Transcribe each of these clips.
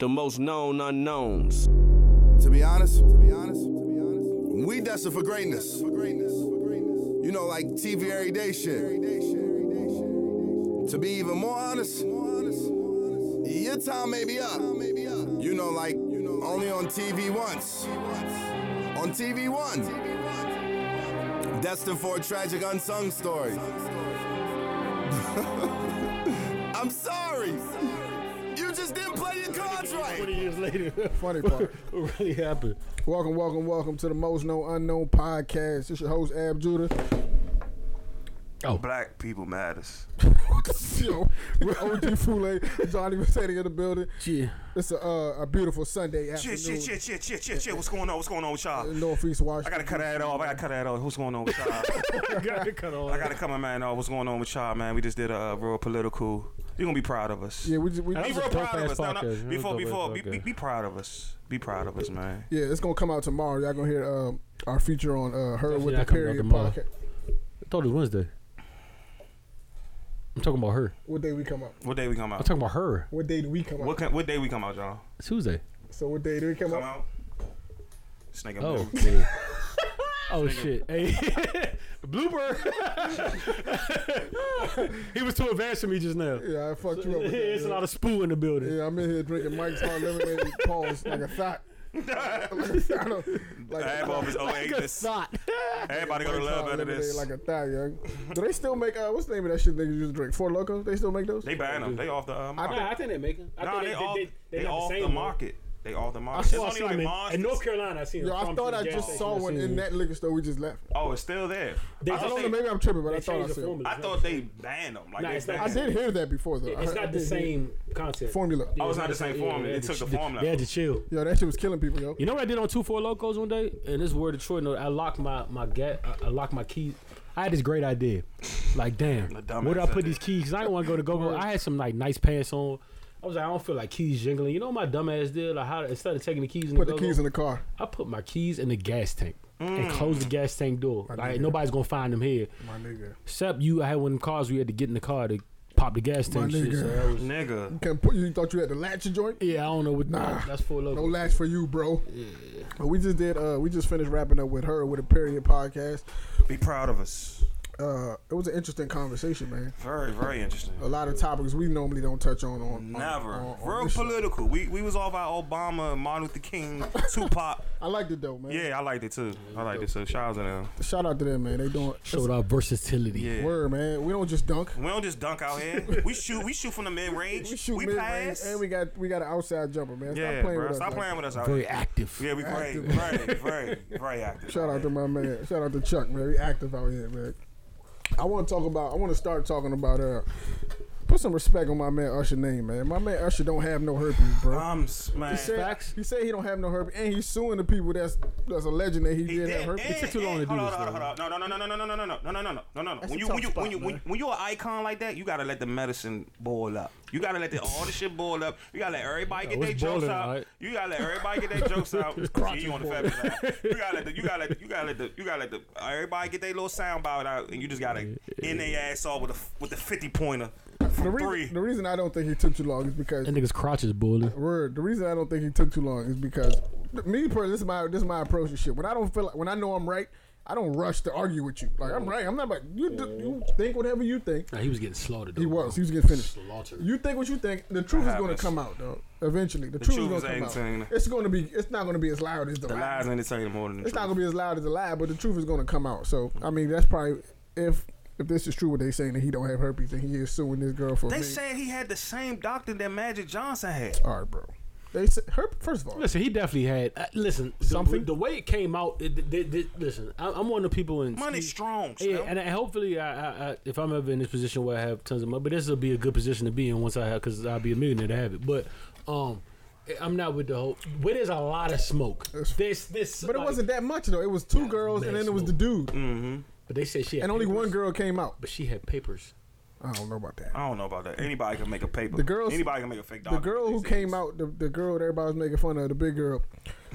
the most known unknowns. To be honest, to be honest, to be honest, we destined for greatness. You know, like TV every day shit. To be even more honest, your time may be up. You know, like only on TV once. On TV one. Destined for a tragic unsung story. I'm sorry. Cards right. 20 years later, Funny part. what really happened? welcome, welcome, welcome to the Most Known Unknown podcast. This your host, Ab Judah. Oh. Black people matters. Yo, with OG Fule, Johnny Mercedes in the building. Yeah. It's a, uh, a beautiful Sunday Shit, afternoon. shit, shit, shit, shit, shit, shit. What's going on? What's going on with y'all? in Northeast I gotta cut that off. I gotta cut that off. What's going on with y'all? I Gotta cut off. I gotta cut my man off. What's going on with y'all, man? We just did a uh, real political. You're gonna be proud of us. Yeah, we just, we That Be real proud of us. No, no, podcast. It was a Before, before, be, be, be proud of us. Be proud of us, man. yeah, it's gonna come out tomorrow. Y'all gonna hear um, our feature on uh, her Definitely with the not coming out period tomorrow. podcast. I thought it was Wednesday. I'm talking about her. What day we come out? What day we come out? I'm out? talking about her. What day do we come out? What can, what day we come out, y'all? Tuesday. So what day do we come Come out? out. Snake and Oh, blue. yeah. oh shit! Hey, blooper. he was too advanced for me just now. Yeah, I fucked you up. With that, It's a lot of spoo in the building. Yeah, I'm in here drinking Mike's Hard Lemonade pause like a thought. like a thought. Like Ab off his old ageness. Thought. Everybody gonna love Hard out of this. Like a thought, young. Do they still make, uh, what's the name of that shit niggas used to drink? Four Lokos? They still make those? They ban them. They off the uh, market. Nah, I think they're making. I Nah, think they, off. They, not off the, same one. market. They all the I market. It's saw, I only seen like them in, monsters. in North Carolina. I seen Yo, I thought I just saw one in that liquor store we just left. Oh, it's still there. They I I don't know, maybe I'm tripping, but I thought I saw. the formula. I thought they banned them. Like Nah, they it's not- I did hear that before though. I It's heard- I not the same concept. formula. Oh, it's not the same formula. they They had took to the formula They had to chill. Yo, that shit was killing people, yo. You know what I did on two Four Lokos one day, and this is where Detroit. know I locked my my get. I, I locked my keys. I had this great idea. Like, damn, The dumbass where do I put these keys? Cause I didn't want to go to go go. I had some like nice pants on. I was like, I don't feel like keys jingling. You know what my dumbass did? Like, how instead of taking the keys in Put the, the go-go, keys in the car. I put my keys in the gas tank Mm. and closed the gas tank door. Like, nigga. nobody's gonna find them here. My nigga. Except you. I had one of them cars we had to get in the car to pop the gas My tank. Shit, nigga. so that was, Nigga. Can't put, you thought you had the latch joint? yeah, I don't know what. Nah. that's four No latch for you, bro. Yeah. But we just did. Uh, we just finished wrapping up with her with a period podcast. Be proud of us. Uh, it was an interesting conversation, man. Very, very interesting. A lot of topics we normally don't touch on. on on- Never. on- on Real this show. political. We we was all about Obama, Martin Luther King, Tupac. I liked it though, man. Yeah, I liked it too. I liked it So Shout out to them. Shout out to them, man. They doing Showed our versatility. Yeah. word, man. We don't just dunk. We don't just dunk out here. We shoot. We shoot from the mid range. We shoot we mid pass. and we got we got an outside jumper, man. Stop yeah, playing bro. with us. Stop like playing with us out Very here. active. Yeah, we very, Active. very, very, very active. Shout out to my man. Shout out to Chuck, man. We active out here, man. I want to talk about. I want to start talking about. Uh, put some respect on my man Usher name, man. My man Usher don't have no herpes, bro. Um, man. he said facts. he said he don't have no herpes, and he's suing the people that's that's alleging that he, He did, did. have herpes. And- took too long and- to do hold this, on, hold on, hold on. No, no, no, no, no, no, no, no, no, no, no, no, no, no, no. That's When a you tough when you spot, when you when, man. when you're an icon like that, you gotta let the medicine boil up. You gotta let the, all the shit boil up. You gotta let everybody get Oh, their it's jokes boiling, out. alright. You gotta let everybody get their jokes out. See, you on the fabulous side. You gotta let the you gotta let you gotta let the you gotta let the everybody get their little sound bite out, and you just gotta in their ass off with a with the fifty pointer The reason, three. the reason I don't think he took too long is because That nigga's crotch is boiling. word. The reason I don't think he took too long is because me personally, this is my this is my approach to shit. When I don't feel like when I know I'm right, I don't rush to argue with you. Like I'm right. I'm not like you. Do, you think whatever you think. Nah, he was getting slaughtered. He was. bro. He was getting finished. Slaughtered. You think what you think. The truth is going to come out, though. Eventually, the, truth, truth is is going to come out. It's going to be. It's not going to be as loud as the, The lies entertain more than the It's not going to be as loud as the lie, but the truth is going to come out. So I mean, that's probably if if this is true, what they saying that he don't have herpes and he is suing this girl for. They me. said he had the same doctor that Magic Johnson had. All right, bro. They said her first of all. Listen, he definitely had. Uh, listen, the- Something? The, way it came out. It, it- it- it- listen, I, I'm one of the people in. Money strong. Yeah, and, and hopefully, I, I, I, if I'm ever in this position where I have tons of money, but this will be a good position to be in once I have, because I'll be a millionaire to have it. But um, I'm not with the whole. Where there's a lot of smoke. This, this, But it like- wasn't that much though. It was two girls and then it was the dude, But they said she had and only papers, one girl came out. But she had papers. I don't know about that. I don't know about that. Anybody can make a paper. The girls- Anybody can make a fake The girl who came out, the, the girl that everybody was making fun of, the big girl,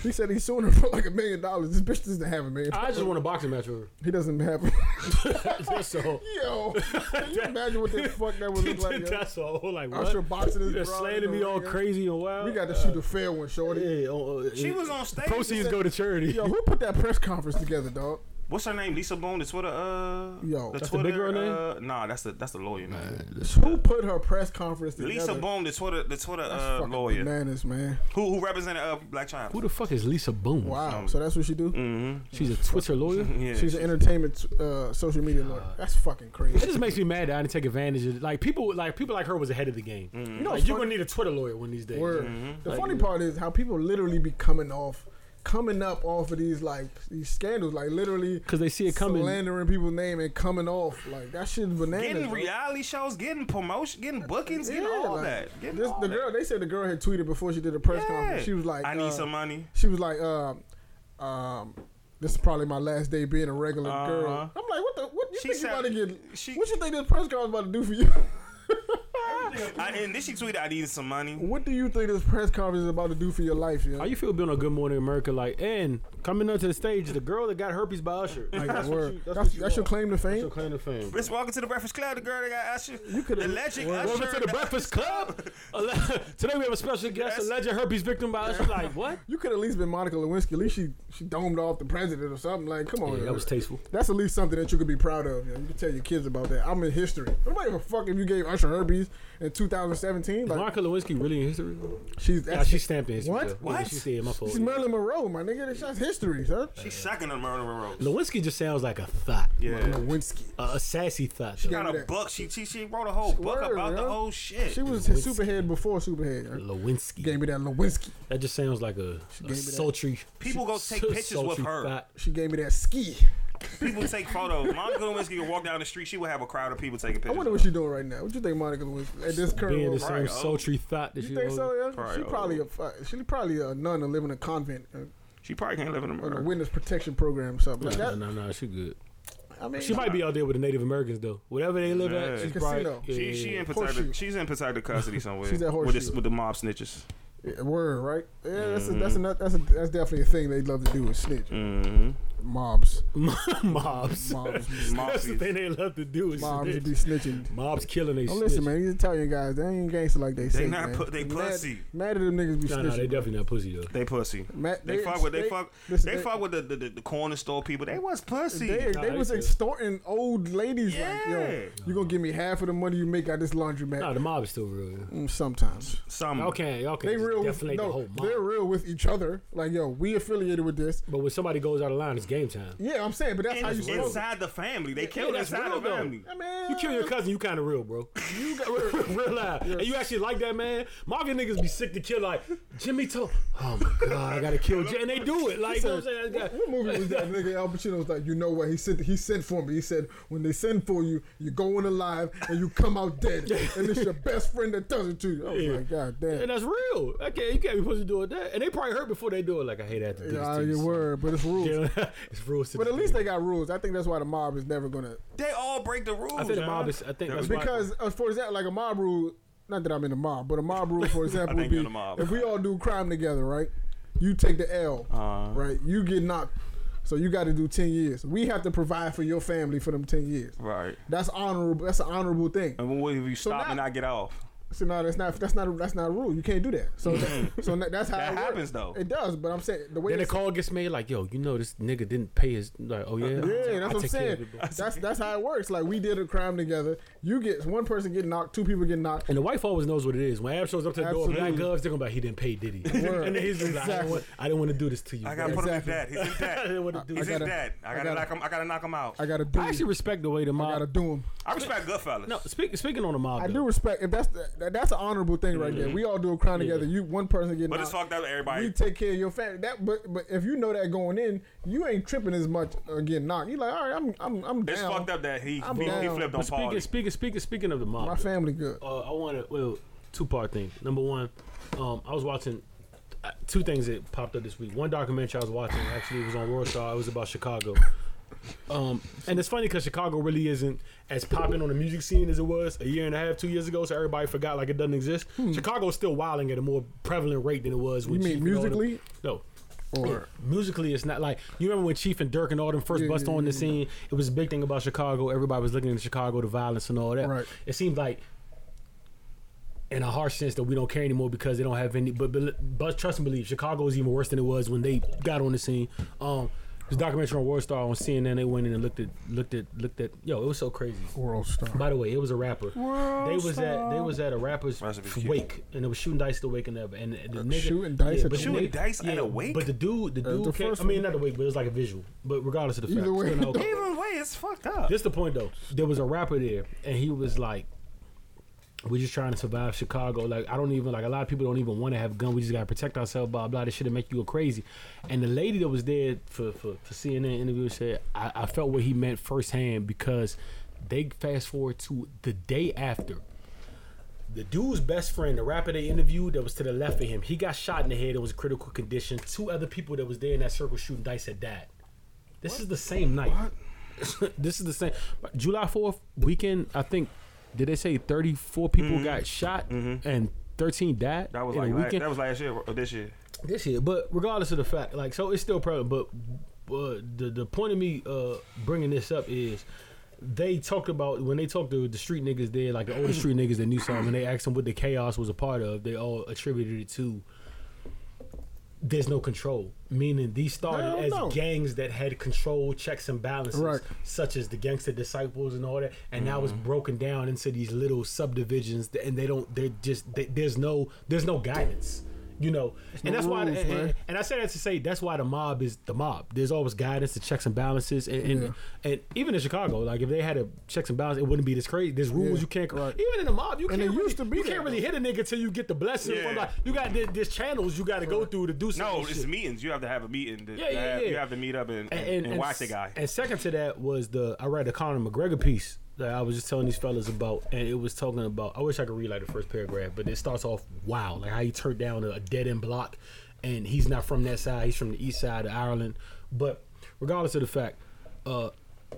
he said he's suing her for like a million dollars. This bitch doesn't have a million. I just want a boxing match with her. He doesn't have. her. That's all. Yo, can you imagine what the fuck that would look like? Yo? That's all. Like what? Usher boxing his You're broad slandering me all crazy and wild. We got to shoot a fair one, shorty. Yeah, oh, uh, She was on stage. proceeds go to charity. Yo, who put that press conference together, dog? What's her name? Lisa Bloom, the Twitter. Uh, Yo. the That's the Twitter, big girl name? Uh, nah, that's the that's the lawyer name. Who put her press conference together? Lisa Bloom, the Twitter the Twitter That's uh, fucking lawyer. bananas, man. Who who represented uh, Blac Chyna? Who the fuck is Lisa Bloom? Wow. So that's what she do? Mm-hmm. She's a Twitter lawyer. Yeah. She's an entertainment uh, social media lawyer. That's fucking crazy. It just makes me mad that I didn't take advantage of like people like people like her was ahead of the game. You know, Like you're gonna need a Twitter lawyer one of these days. Mm-hmm. The Like, funny part is how people literally be coming off, coming up off of these like these scandals, like literally Because they see it coming. slandering people's name and coming off. Like that shit's bananas. Getting bro. reality shows, getting promotion, getting bookings, getting Yeah, all like, that. Getting This, all the that. girl, they said the girl had tweeted before she did a press Yeah. conference. She was like, I need uh, some money. She was like, um, um, this is probably my last day being a regular Uh-huh. girl. I'm like, what the? What you She think you said- about to get? she- what you think this press conference about to do for you? I, and then she tweeted, "I needed some money." what do you think this press conference is about to do for your life? Yeah? How you feel being on Good Morning America? Like, and coming onto the stage, the girl that got herpes by Usher. Like, That's, word. you, that's, That's, you that's your claim to That's fame. your claim to fame. Let's welcome to the Breakfast Club. The girl that got Usher. You coulda- the legend Well, Usher. Welcome to the Breakfast Club. Today we have a special guest, Yes. alleged herpes victim by Usher. Like, what? You could at least been Monica Lewinsky. At least she she domed off the president or something. Like, come on, Yeah, that was tasteful. That's at least something that you could be proud of. You, know? you can tell your kids about that. I'm in history. Nobody give a fuck if you gave Usher herpes in 2017. Is Like, Monica Lewinsky really in history? she's Yeah, she's stamped in history. What? though. Yeah, What? she said my fault. she's Marilyn Monroe, my nigga. That's history, sir. She's second in Murder Monroe. Lewinsky just sounds like a thought. Yeah. Lewinsky. A, a sassy thought. She though. got a book. She, she she wrote a whole book Word, about the yo. whole shit. She was Lewinsky. superhead before superhead. yo. Lewinsky. Gave me that Lewinsky. That just sounds like a, a gave me that. sultry. People go take pictures with her. thought. She gave me that ski. People take photos. Monica Lewinsky would walk down the street. She would have a crowd of people taking pictures. I wonder what she's doing right now. What do you think, Monica Lewinsky? At this current Being the moment? same Right, oh. sultry thought that You she think so? Yeah. Probably She old. probably a she probably a nun and live in a convent uh, she probably can't live in on a America. witness protection program or something. Like No, that. no, no, she good. I mean, She might be out there with the Native Americans though. Whatever they live Yeah. at, she's Casino. probably. She yeah, she yeah, in Horseshoe. protected. She's in protected custody somewhere. She's at with this, Horseshoe. with the mob snitches. Yeah, word, right? Yeah, that's a, that's Mm-hmm. a, that's a, that's definitely a thing they love to do is snitch. Mm-hmm. Mobs, yeah. mobs. mobs, That's the thing they love to do is mobs snitch. be snitching. Mobs killing they Oh, snitch. listen, man, these Italian guys, they ain't gangster like they, say. They not man. pu- they Mad- pussy. Mad at them niggas be No, snitching. no, they definitely not pussy though. They pussy. Mad- They, fuck with they, they- fuck listen, they, they- fuck with the, the, the, the corner store people. They was pussy. They, Nah, they they was said- extorting old ladies like, Yeah. yo, you gonna give me half of the money you make at this laundromat? No, the mob is still real. yeah. Mm, Sometimes. Some Y'all They real with, deflate the no, whole mob. they're real with each other. Like, yo, we affiliated with this. But when somebody goes out of line, it's game time. Yeah, I'm saying, but that's how you In- supposed inside the family. They Yeah, killed that's inside real, the family. I mean, You kill your cousin, you kind of real, bro. You got real, real life. And you actually like that man. Mafia niggas be sick to kill. Like Jimmy told, oh my god, I gotta kill Jimmy, and they do it. Like you know what I'm saying. What movie was that? Nigga Al Pacino was like, you know what? He said he sent for me. He said when they send for you, you go in alive and you come out dead, and it's your best friend that does it to you. Oh was Yeah. like, God damn. And that's real. Okay, you can't be supposed to do it that. And they probably hurt before they do it. Like I hate that Yeah, your you. word, but it's rules. Yeah, it's rules. to But at least they got rules. I think that's why the mob is never gonna. They all break the rules. I think the mob is. I think that's why- Because uh, for example, like a mob rule. Not that I'm in the mob, but a mob rule, for example, would be you're in the mob. if we all do crime together, right? You take the L, Uh-huh. right? You get knocked, so you got to do ten years. We have to provide for your family for them ten years. Right. That's honorable. That's an honorable thing. And what if you stop now- and I get off? So no, that's not that's not that's not a rule. You can't do that. So that, so that's how That it happens, works. though. It does, but I'm saying the way Then the call gets made like, yo, you know this nigga didn't pay his. Like, oh yeah, Yeah, I that's what I'm saying. of it, bro. That's that's how it works. Like we did a crime together. You get one person get knocked, two people get knocked. And the wife always knows what it is. When Ab shows up to the door, Absolutely. black gloves, they're gonna be like, he didn't pay, did he? And then he's just like, I, didn't want, I didn't want to do this to you. I gotta bro. put him Exactly. in dead. He's in I didn't want to do He's this. in gotta- dead. I I gotta, gotta- knock him. I gotta knock him out. I gotta do. I actually respect the way the mob. I mob. gotta do them. I respect Goodfellas. No, speak, speaking on the mob, I though, do respect. If that's the, that- that's an honorable thing right there. We all do a crime Yeah. together. You one person get but it's knocked. fucked up. Everybody. We take care of your family. That, but but if you know that going in, you ain't tripping as much or getting knocked. You like, all right, I'm I'm I'm down. It's fucked up that he I'm he, he down. flipped on But speaking, party. speaking, speaking, speaking of the mob, My family good. uh, I want to well two part thing. Number one, um, I was watching uh, two things that popped up this week. One documentary I was watching actually it was on World Star. It was about Chicago. Um, and it's funny because Chicago really isn't as popping on the music scene as it was a year and a half, two years ago. So everybody forgot like it doesn't exist. Chicago's still wilding at a more prevalent rate than it was. With Hmm. You mean Chief and all musically? No. Or musically, it's not like you remember when Chief and Dirk and all them first Yeah, bust yeah, on the yeah. scene. It was a big thing about Chicago. Everybody was looking at Chicago, the violence and all that. Right. It seems like, in a harsh sense, that we don't care anymore because they don't have any. But but, but trust and believe, Chicago is even worse than it was when they got on the scene. Um, this documentary on World Star on CNN, they went in and looked at looked at looked at. Yo, it was so crazy. World Star. By the way, it was a rapper. World they was at they was at a rapper's Rest in wake, and it was shooting dice at the wake and ever. And the uh, nigga shooting dice at but the the nigga- Dice at a wake? But the dude, the uh, dude, the came, first I mean not the wake, but it was like a visual. But regardless of the Either fact, way. still, okay. Even way, it's fucked up. This the point though. There was a rapper there, and he was like, "We're just trying to survive Chicago. Like I don't even like a lot of people don't even want to have a gun. We just gotta protect ourselves. Blah blah. This shit make you go crazy." And the lady that was there for for, for CNN interview said, I, "I felt what he meant firsthand because they fast forward to the day after." The dude's best friend, the rapper they interviewed that was to the left of him, he got shot in the head. It was a critical condition. Two other people that was there in that circle shooting dice had died. This is the same night. this is the same. July Fourth weekend. I think. Did they say thirty four people got shot and thirteen died? Mm-hmm. That was like weekend that was last year or this year. this year. But regardless of the fact, like, so it's still prevalent. But uh, the the point of me uh, bringing this up is they talked about when they talked to the street niggas there, like the older street niggas that knew something, and they asked them what the chaos was a part of. They all attributed it to there's no control, meaning these started as no. gangs that had control, checks and balances, Right. such as the gangster disciples and all that, and now it's mm-hmm. broken down into these little subdivisions, and they don't, they're just, they, there's no, there's no guidance, you know, and no that's why, rules, and, and, and I say that to say that's why the mob is the mob. There's always guidance, the checks and balances, and and, and even in Chicago, like if they had a checks and balances, it wouldn't be this crazy. There's rules Yeah, you can't, right. even in the mob, you And can't really, used to be you that, can't really though. hit a nigga till you get the blessing from Yeah. like you got th- there's channels you got to go through to do something. No, it's meetings. You have to have a meeting. To, Yeah, yeah, have, yeah. You have to meet up and, and, and, watch the guy. And second to that was the I read the Conor McGregor piece that I was just telling these fellas about, and it was talking about. I wish I could read like the first paragraph, but it starts off wow, like how he turned down a, dead end block, and he's not from that side. He's from the east side of Ireland. But regardless of the fact, uh,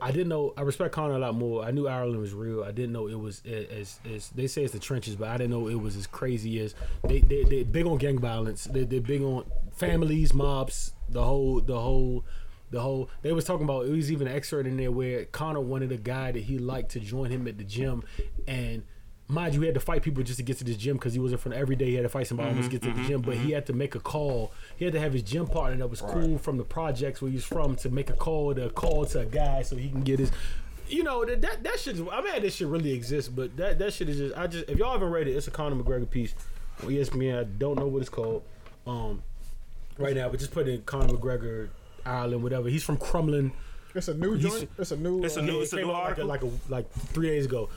I didn't know. I respect Conor a lot more. I knew Ireland was real. I didn't know it was a- as as they say it's the trenches, but I didn't know it was as crazy as they they they big on gang violence. They they're big on families, mobs, the whole the whole the whole. They was talking about. It was even an excerpt in there where Connor wanted a guy that he liked to join him at the gym, and mind you, he had to fight people just to get to this gym because he wasn't from every day. He had to fight somebody almost mm-hmm, get to the mm-hmm, gym, but he mm-hmm. had to make a call. He had to have his gym partner that was cool from the projects where he's from to make a call to call to a guy so he can get his. You know that that, that shit. Is, I'm mad this shit really exists, but that that shit is just. I just if y'all haven't read it, it's a Conor McGregor piece on E ESPN. I don't know what it's called. Um, right now, but just put in Conor McGregor, Ireland, whatever. He's from Crumlin. It's a new He's- joint. It's a new. It's a uh, new- Yeah, it's it a came new out like a, like a like three days ago.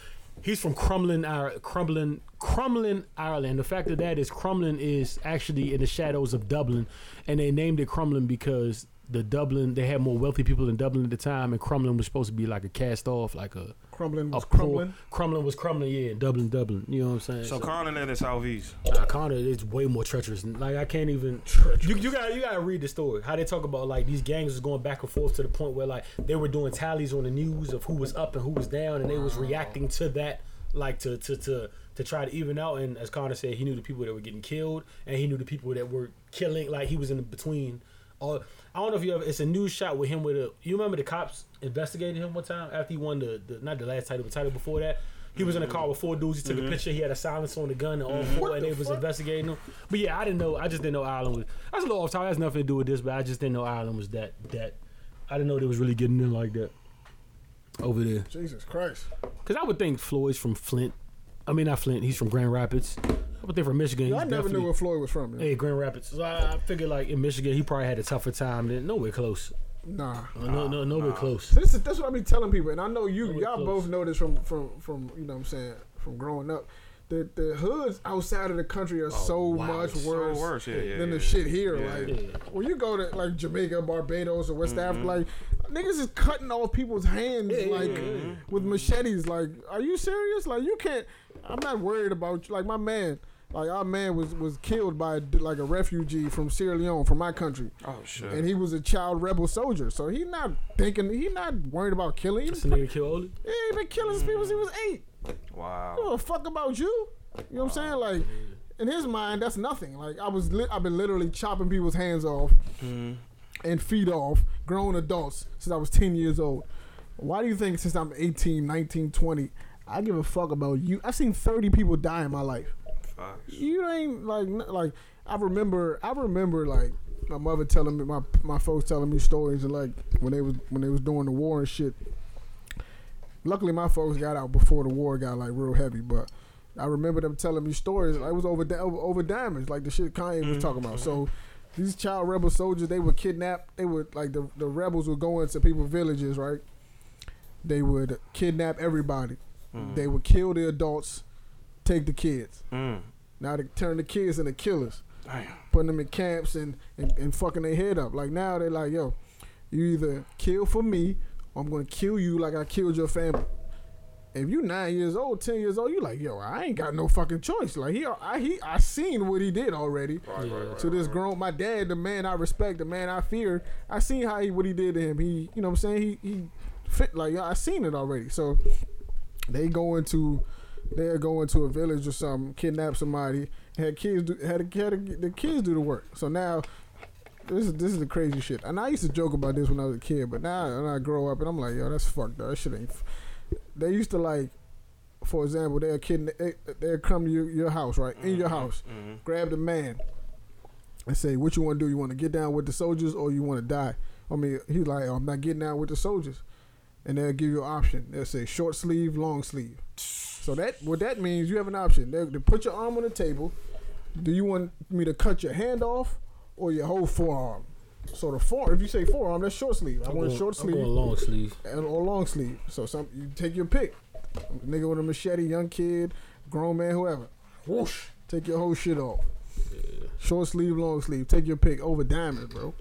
He's from Crumlin, Ir- Crumlin, Crumlin, Ireland. The fact of that is, Crumlin is actually in the shadows of Dublin, and they named it Crumlin because the Dublin they had more wealthy people in Dublin at the time, and Crumlin was supposed to be like a cast off, like a Crumbling was poor- crumbling. Crumlin was Crumlin, yeah, Dublin, Dublin. You know what I'm saying? So Connor in the southeast. Nah, Connor is way more treacherous. Like I can't even. You, you got you got to read the story. How they talk about like these gangs was going back and forth to the point where like they were doing tallies on the news of who was up and who was down, and they was reacting to that like to to to to try to even out. And as Connor said, he knew the people that were getting killed, and he knew the people that were killing. Like he was in between. All I don't know if you ever. It's a news shot with him with a. You remember the cops investigated him one time after he won the, the not the last title, but title before that. He was in a car with four dudes. He took a picture. He had a silence on the gun and all four, and they was investigating him. But yeah, I didn't know. I just didn't know Ireland was. That's a little off topic. That's nothing to do with this, but I just didn't know Ireland was that that. I didn't know they was really getting in like that over there. Jesus Christ. Because I would think Floyd's from Flint. I mean, not Flint. He's from Grand Rapids. I would think from Michigan. Yo, I never knew where Floyd was from. yo. Hey, Grand Rapids. So I, I figured like in Michigan, he probably had a tougher time than nowhere close. Nah. no, no, nowhere close. So this is that's what I be telling people, and I know you Nowhere y'all close. both know this from from from you know what I'm saying from growing up. The the hoods outside of the country are so wow, much so worse, worse, yeah, yeah, than the yeah. shit here. Yeah. Like Yeah. when you go to like Jamaica, Barbados, or West Mm-hmm. Africa, like niggas is cutting off people's hands Yeah, yeah, like yeah, yeah. with machetes. Like, are you serious? Like you can't. I'm not worried about you. like my man. Like our man was was killed by like a refugee from Sierra Leone, from my country, Oh shit. and he was a child rebel soldier. So he not thinking, he not worried about killing. He, This nigga kill Oli. he ain't been killing his people since he was eight. wow. What the fuck about you. You know what I'm saying? Like in his mind, that's nothing. Like I was, li- I've been literally chopping people's hands off mm-hmm. and feet off, grown adults since I was 10 years old. Why do you think since I'm 18, 19, 20, I give a fuck about you? I've seen 30 people die in my life. Facts. You ain't like like I remember I remember like my mother telling me my my folks telling me stories and like when they was when they was doing the war and shit. Luckily my folks got out before the war got like real heavy, but I remember them telling me stories. Like, it was over, over over damage, like the shit Kanye was talking about. So these child rebel soldiers, they would kidnap. They would like the the rebels would go into people's villages, right? They would kidnap everybody. They would kill the adults, take the kids. Mm. Now they turn the kids into killers, Damn. putting them in camps and, and, and fucking their head up. Like now they're like, yo, you either kill for me or I'm gonna kill you like I killed your family. If you nine years old, ten years old, you like, yo, I ain't got no fucking choice. Like he, I, he, I seen what he did already to this grown. My dad, the man I respect, the man I fear. I seen how he, what he did to him. He, you know, what I'm saying he, he fit like I seen it already. So they go into they'll go into a village or something, kidnap somebody, had kids do, had, had the kids do the work. So now this is this is the crazy shit. And I used to joke about this when I was a kid, but now when I grow up and I'm like, yo, that's fucked up. That shit ain't. f-" They used to like, for example, they're kid they, they'll come to your, your house right in your mm-hmm. house, mm-hmm. grab the man, and say, what you want to do? You want to get down with the soldiers or you want to die? I mean, he's like, oh, I'm not getting down with the soldiers and they'll give you an option. They'll say short sleeve, long sleeve. So that what that means, you have an option. They, they put your arm on the table. Do you want me to cut your hand off or your whole forearm? So the forearm, if you say forearm, that's short sleeve. I I'm want going, a short I'm sleeve going long sleeve. and or long sleeve. So some you take your pick. Nigga with a machete, young kid, grown man, whoever. Whoosh, take your whole shit off. Short sleeve, long sleeve. Take your pick over diamond, bro.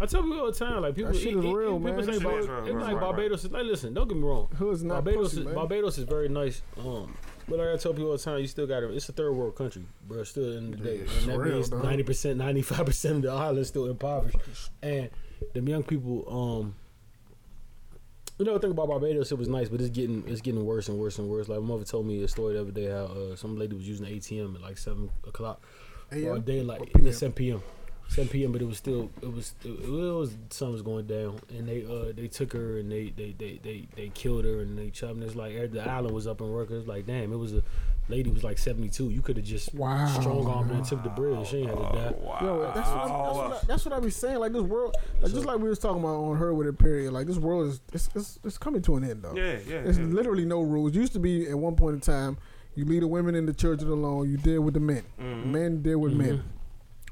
I tell people all the time, like people, That shit is it- it- real, people man. think That Bar- is real, it's right, like right, Barbados is like, listen, don't get me wrong. Hood's not Barbados pussy, is man. Barbados is very nice. Um, but like I tell people all the time, you still got to It's a third world country, bro. Still in the day, and that real, means ninety percent, ninety five percent of the island still impoverished. And them young people, um, you know, the thing about Barbados, it was nice, but it's getting it's getting worse and worse and worse. Like my mother told me a story the other day how uh, some lady was using the ATM at like seven o'clock, AM? Or daylight, Or PM? yeah, seven p.m. 7 p.m. But it was still it was it, it was sun was going down, and they uh they took her and they they they they, they killed her and they chopped. And it's like the island was up in It's Like damn, it was a lady was like 72. You could have just Wow. strong armed her and took the bread. She ain't had to die. Wow. Yo, that's what, I, that's, what I, that's what I be saying. Like this world, like just like we was talking about on her with it period. Like this world is it's, it's, it's coming to an end though. Yeah, yeah. There's yeah. literally no rules. Used to be at one point in time, you leave the women in the church alone. You deal with the men. Mm-hmm. Men deal with men.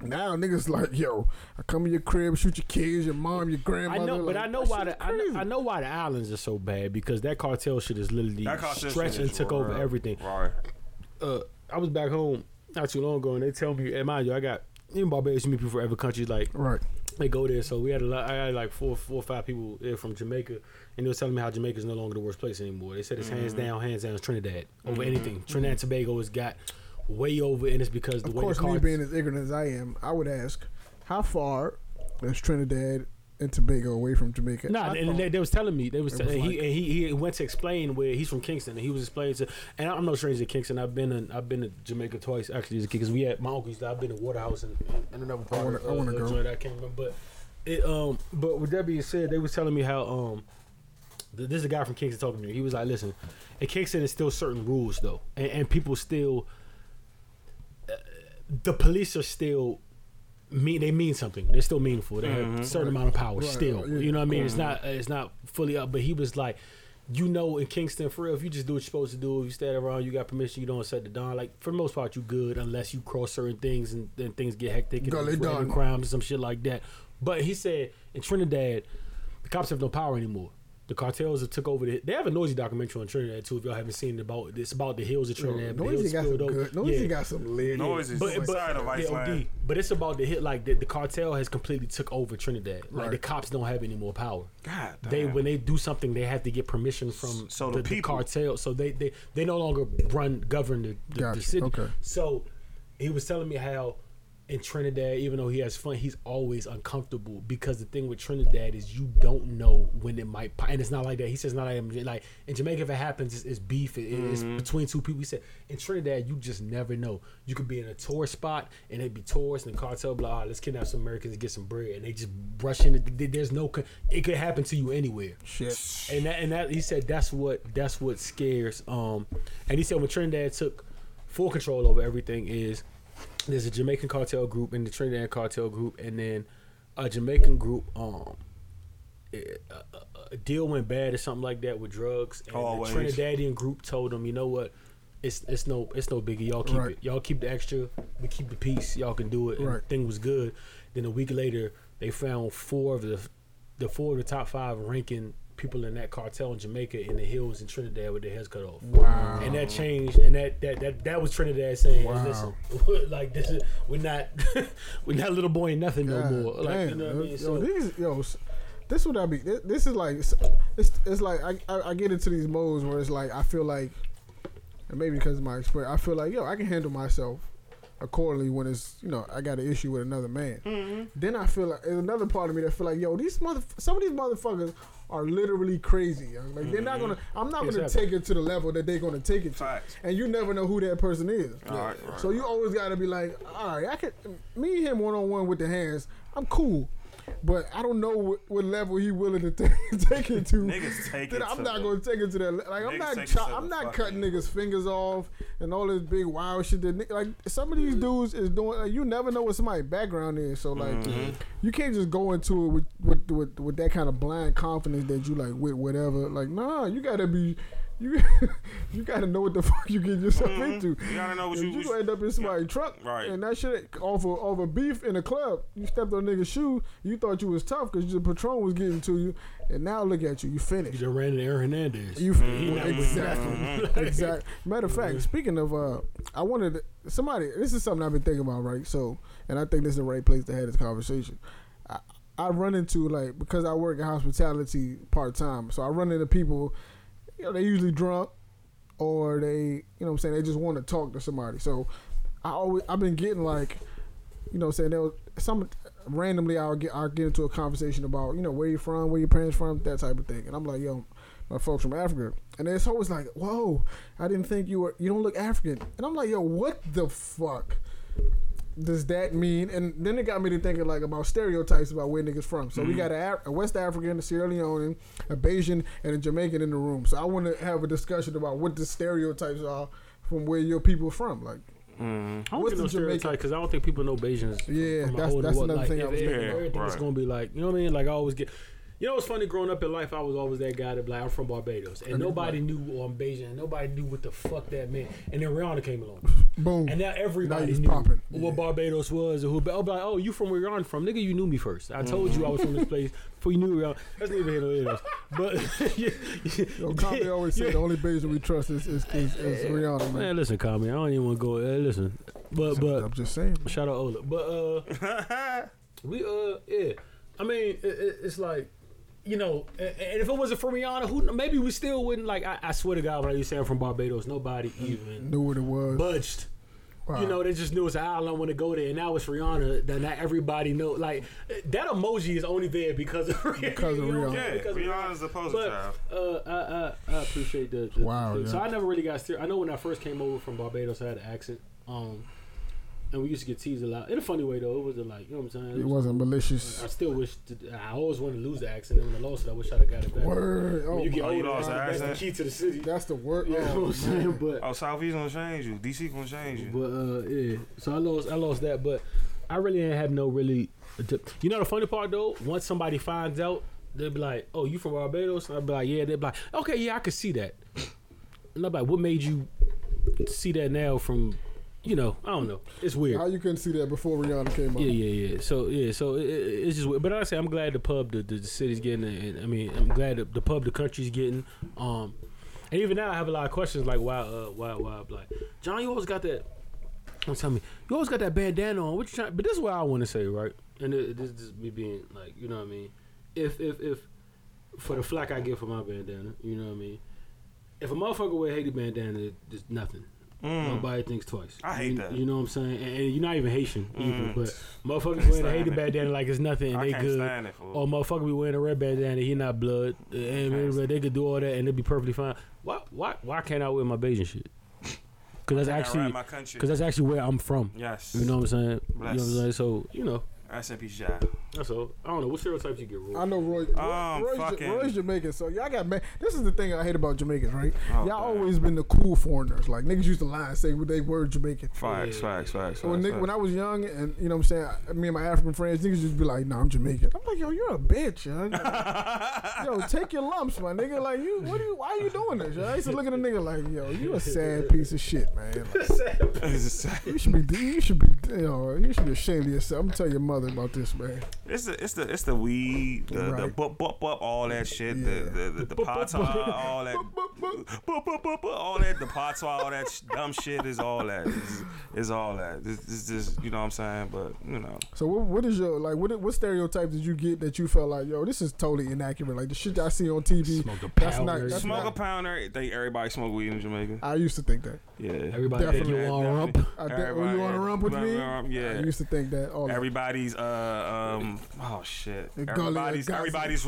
Now niggas like yo, I come in your crib, shoot your kids, your mom, your I grandmother. know, but I know why the I know. I know why the islands are so bad because that cartel shit is literally That cartel stretched and is took over everything. Right. uh, I was back home not too long ago, and they tell me, and mind you, I got in Barbados, you meet people from every country. Like Right. They go there, so we had a lot. I had like four, four or five people there from Jamaica, and they were telling me how Jamaica is no longer the worst place anymore. They said it's hands Mm-hmm. down, hands down, it's Trinidad over anything. Trinidad and Tobago has got way over, and it's because the Of way course, the me cards. being as ignorant as I am, I would ask, how far is Trinidad and Tobago away from Jamaica? Nah, and they, they was telling me they was, he, like- and he he went to explain where he's from Kingston and he was explaining to and I'm no stranger to Kingston. I've been in I've been to Jamaica twice actually as a kid because we had my uncle used to, I've been to Waterhouse and, and another part I wanna uh, go. joint I can't remember, but it um but with that being said, they was telling me how um th- this is a guy from Kingston talking to me. He was like, listen, in Kingston, there's still certain rules though, and, and people still. uh, The police are still mean. They mean something. They're still meaningful. They have a certain amount of power Right, still. yeah. You know what I mean? It's mm-hmm. not. It's not fully up. But he was like. You know, in Kingston, for real, if you just do what you're supposed to do, if you stay around, you got permission, you don't set the dawn. Like for the most part, you good unless you cross certain things and then things get hectic and Gully random crimes and some shit like that. But he said in Trinidad, the cops have no power anymore. The cartels have took over. The, they have a Noisey documentary on Trinidad too. If y'all haven't seen it about it's about the hills of Trinidad. but the Noisey hills got some spilled over. good. Noisey Yeah. got some lit. Noisey. But, but, Side of yeah, Iceland. OD. but it's about the hit like the, the cartel has completely took over Trinidad. Like Right. the cops don't have any more power. God damn. They when they do something, they have to get permission from So the, the the cartel. So they, they they no longer run govern the, the, Gotcha. the city. Okay. So he was telling me how in Trinidad, even though he has fun, he's always uncomfortable because the thing with Trinidad is you don't know when it might, pop. and it's not like that. He says not like like in Jamaica if it happens, it's, it's beef. It- it's between two people. He said in Trinidad you just never know. You could be in a tourist spot and it'd be tourists and the cartel blah. "Ah, let's kidnap some Americans and get some bread, and they just brush in. There's no. It could happen to you anywhere Shit. and that and that he said that's what that's what scares um and he said when Trinidad took full control over everything is there's a Jamaican cartel group and the Trinidad cartel group and then a Jamaican group um it- a, a- a deal went bad or something like that with drugs and Always. the Trinidadian group told them you know what? It's it's no it's no biggie. Y'all keep Right. it. Y'all keep the extra. We keep the peace. Y'all can do it. And Right. the thing was good. Then a week later they found four of the the four of the top five ranking people in that cartel in Jamaica in the hills in Trinidad with their heads cut off. Wow. And that changed, and that that that, that was Trinidad saying, Wow. "Listen, like this is we're not we're not little boy and nothing no more." Like you know what I mean? yo, So these, yo, this would I be. This, this is like, it's, it's, it's like I, I, I get into these modes where it's like I feel like, and maybe because of my experience, I feel like yo, I can handle myself accordingly when it's you know I got an issue with another man. Mm-hmm. Then I feel like another part of me that feel like yo, these mother, some of these motherfuckers are literally crazy. yo. Like they're not mm-hmm. gonna. I'm not gonna Exactly. take it to the level that they're gonna take it to, Facts. and you never know who that person is. All right, right, So you always got to be like, all right, I can me and him one on one with the hands. I'm cool, but I don't know what, what level he willing to take, take it to. Niggas take Then it I'm to not the- going to take it to that. Like I'm not, take it chop, to I'm not fucking- cutting niggas fingers off and all this big wild shit. That like some of these dudes is doing. Like, you never know what somebody's background is. So like, Mm-hmm. you can't just go into it with, with with with that kind of blind confidence that you like with whatever. Like nah, you gotta be. You, you gotta know what the fuck you get yourself into. Mm-hmm. You gotta know what If you- you gonna end up in somebody's truck, Right. And that shit off of, off of beef in a club. You stepped on a nigga's shoe. You thought you was tough because the patron was getting to you, and now look at you. You you finished. just ran into Aaron Hernandez. You He not with exactly, exactly. Matter of fact, speaking of, uh, I wanted somebody. This is something I've been thinking about, right? So, and I think this is the right place to have this conversation. I, I run into like because I work in hospitality part time, so I run into people. You know, they usually drunk, or they, you know, what I'm saying they just want to talk to somebody. So, I always I've been getting like, you know, I'm saying was some randomly I'll get I'll get into a conversation about you know where you from, where your parents from, that type of thing, and I'm like, yo, my folks from Africa, and it's always like, whoa, I didn't think you were, you don't look African, and I'm like, yo, what the fuck does that mean? And then it got me to thinking like about stereotypes about where niggas from. So we mm-hmm. got a, a West African, a Sierra Leonean, a Bajan, and a Jamaican in the room. So I want to have a discussion about what the stereotypes are from where your people from, like. Mm-hmm. I don't What's get no the Jamaican- stereotype because I don't think people know Bajans. from- Yeah, from my that's- that's another like, thing I was if thinking about. Everything is gonna be like, you know what I mean? Like I always get. You know what's funny? Growing up in life, I was always that guy that be like, I'm from Barbados, and nobody knew oh, I'm Bajan, and nobody knew what the fuck that meant. And then Rihanna came along, Boom. and now everybody he's knew popping. what Yeah. Barbados was, or who. I'll be like, oh, you from where Rihanna from? Nigga, you knew me first. I told you I was from this place before you knew Rihanna. That's neither here nor there. But yeah, Yo, Kanye always said yeah. the only Bajan we trust is is, is, is Rihanna, man. Man, listen, Kami, I don't even want to go. Uh, listen, but but I'm just saying. Shout out Ola. But uh we uh yeah. I mean it, it, it's like you know, and if it wasn't for Rihanna, who maybe we still wouldn't like. I, I swear to God, when I used to say I'm from Barbados, nobody even Knew what it was. budged. Wow. You know, they just knew it's an island. want to go there, and now it's Rihanna. Then not everybody know. Like that emoji is only there because of Rihanna. Because of you know what I'm Rihanna. saying? Yeah, Because Rihanna's the poster child. uh, I, I, I appreciate the. the Wow, the- So. I never really got steer. I know when I first came over from Barbados, I had an accent. Um, and we used to get teased a lot in a funny way though. It wasn't like you know what I'm saying. it wasn't malicious. I still wish. To, I always wanted to lose the accent, and when I lost it, I wish I'd have got it back. Word. When Oh, you get my you older, lost the that's the accent? key to the city. That's the word. you know what Oh, I'm saying? But Oh, Southeast gonna change you. DC gonna change you. but uh, yeah. So I lost. I lost that, but I really didn't have no really. You know the funny part though. Once somebody finds out, they'll be like, "Oh, you from Barbados?" And I'll be like, "Yeah." They'll be like, "Okay, yeah, I could see that." And I'm like, "What made you see that now?" From, you know, I don't know. It's weird. How you couldn't see that before Rihanna came up? Yeah, yeah, yeah. So yeah, so it, it- it's just weird. But say I'm glad the pub, the, the, city's getting. And I mean, I'm glad the, the pub, the country's getting. Um, and even now, I have a lot of questions like, why, uh, why, why, like, John, you always got that. Don't tell me, you always got that bandana on. What you trying? But this is what I want to say, right? And it, this is me being like, you know what I mean? If if if for the flack I get for my bandana, you know what I mean? If a motherfucker wear hated bandana, it's nothing. Mm. Nobody thinks twice. I hate you, that. You know what I'm saying? And, and you're not even Haitian mm. either, but motherfuckers wearing a stand hated it. bandana like it's nothing and I they can't good. stand it, fool. Or motherfucker be wearing a red bandana, he not blood, and can't they could do all that and it'd be perfectly fine. Why? Why? Why can't I wear my Bajan shit? Because that's actually my country. because that's actually where I'm from. Yes. You know what I'm saying? You know what I'm saying? So you know, Rest in peace, Ja. that's all. I don't know what stereotypes you get. Roy? I know Roy. Um, Roy's, fucking- Roy's Jamaican, so y'all got. Ma- this is the thing I hate about Jamaicans, right? Oh, y'all man. always been the cool foreigners. Like niggas used to lie and say they were Jamaican. Facts, facts, facts. So when, facts, nigga, when I was young, and you know what I'm saying, I, me and my African friends, niggas just be like, "Nah, I'm Jamaican." I'm like, "Yo, you're a bitch, yo. yo, take your lumps, my nigga. Like you, what do you? Why are you doing this? Yo? I used to look at a nigga like, "Yo, you a sad piece of shit, man. Like, you should be, you should be, you know, you should be ashamed of yourself." I'm gonna tell your mother about this, man. It's the it's the it's the weed, the the Right. bup bup bup, all that shit, Yeah. the the the, the patois, all that, bup, bup, bup, bup, all that, the patois, all that sh- dumb shit is all that. Is, is all that. It's, it's just you know what I'm saying, but you know. So what, what is your like? What what stereotype did you get that you felt like, yo, this is totally inaccurate? Like the shit that I see on TV. Smoke a that's not. That's Smoke a pounder. Think everybody smoke weed in Jamaica. I used to think that. Yeah. Everybody think Definitely. you on rump. I think, oh, you want to rump with me? I Yeah. used to think that. All Everybody's uh um oh shit. The gully of Everybody's everybody's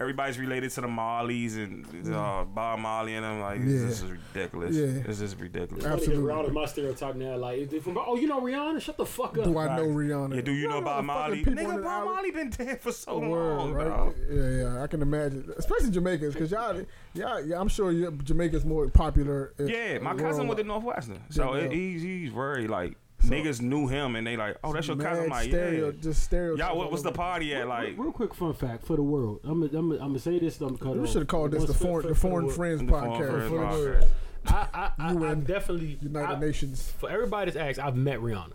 everybody's related to the Marleys and uh, Bob Marley and I'm Like Yeah. this is ridiculous. Yeah. This is ridiculous. Absolutely. Rihanna, my stereotype now, like, if they from, oh, you know Rihanna? Shut the fuck up. Do I know Rihanna? Yeah, do you know the Bob fucking Marley? people Nigga, Bob island? Marley been dead for so Word, long, right? bro. Yeah, yeah, I can imagine, especially Jamaicans, because y'all, y'all, yeah, I'm sure Jamaica's more popular. uh, Yeah, my cousin worldwide. went to Northwestern, so Yeah. it, he's he's very like niggas knew him and they like, oh, that's your cousin. Mad Like, stereo, yeah. just stereo. Y'all, what was the party at? Like, real, real quick fun fact for the world. I'm gonna I'm I'm say this. I'm gonna cut We off. should have called this the foreign, the foreign world. friends the Foreign podcast. Friends For the podcast. world. I, I, I, You I and definitely United I- Nations. For everybody that's asked, I've met Rihanna.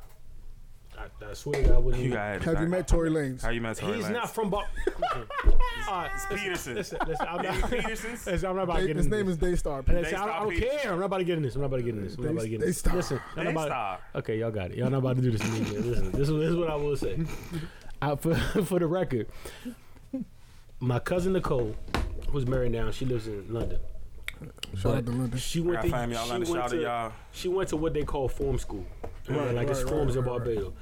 I, I swear to God, I wouldn't you even- got Have you met Tory Lanez? How you met Tory He's Lanez? not from Bar. Alright, Peterson. Listen, listen, I'm not. Peterson's? listen, I'm not about They- getting his into name this. is Daystar. Listen, I, don't- I don't Peterson. care. I'm not about to get in this. I'm not about to get in this. I'm not about to get in this. Daystar. Listen, I'm not about- Daystar. Okay, y'all got it. Y'all not about to do this to me. Again. Listen, this is, this is what I will say. I, for, for the record, my cousin Nicole, who's married now, she lives in London. Shout out to London. She I went got to, family out she London. went Shout to to y'all. she went to what they call form school. Right, like it's right, forms right, in right, right. Barbados.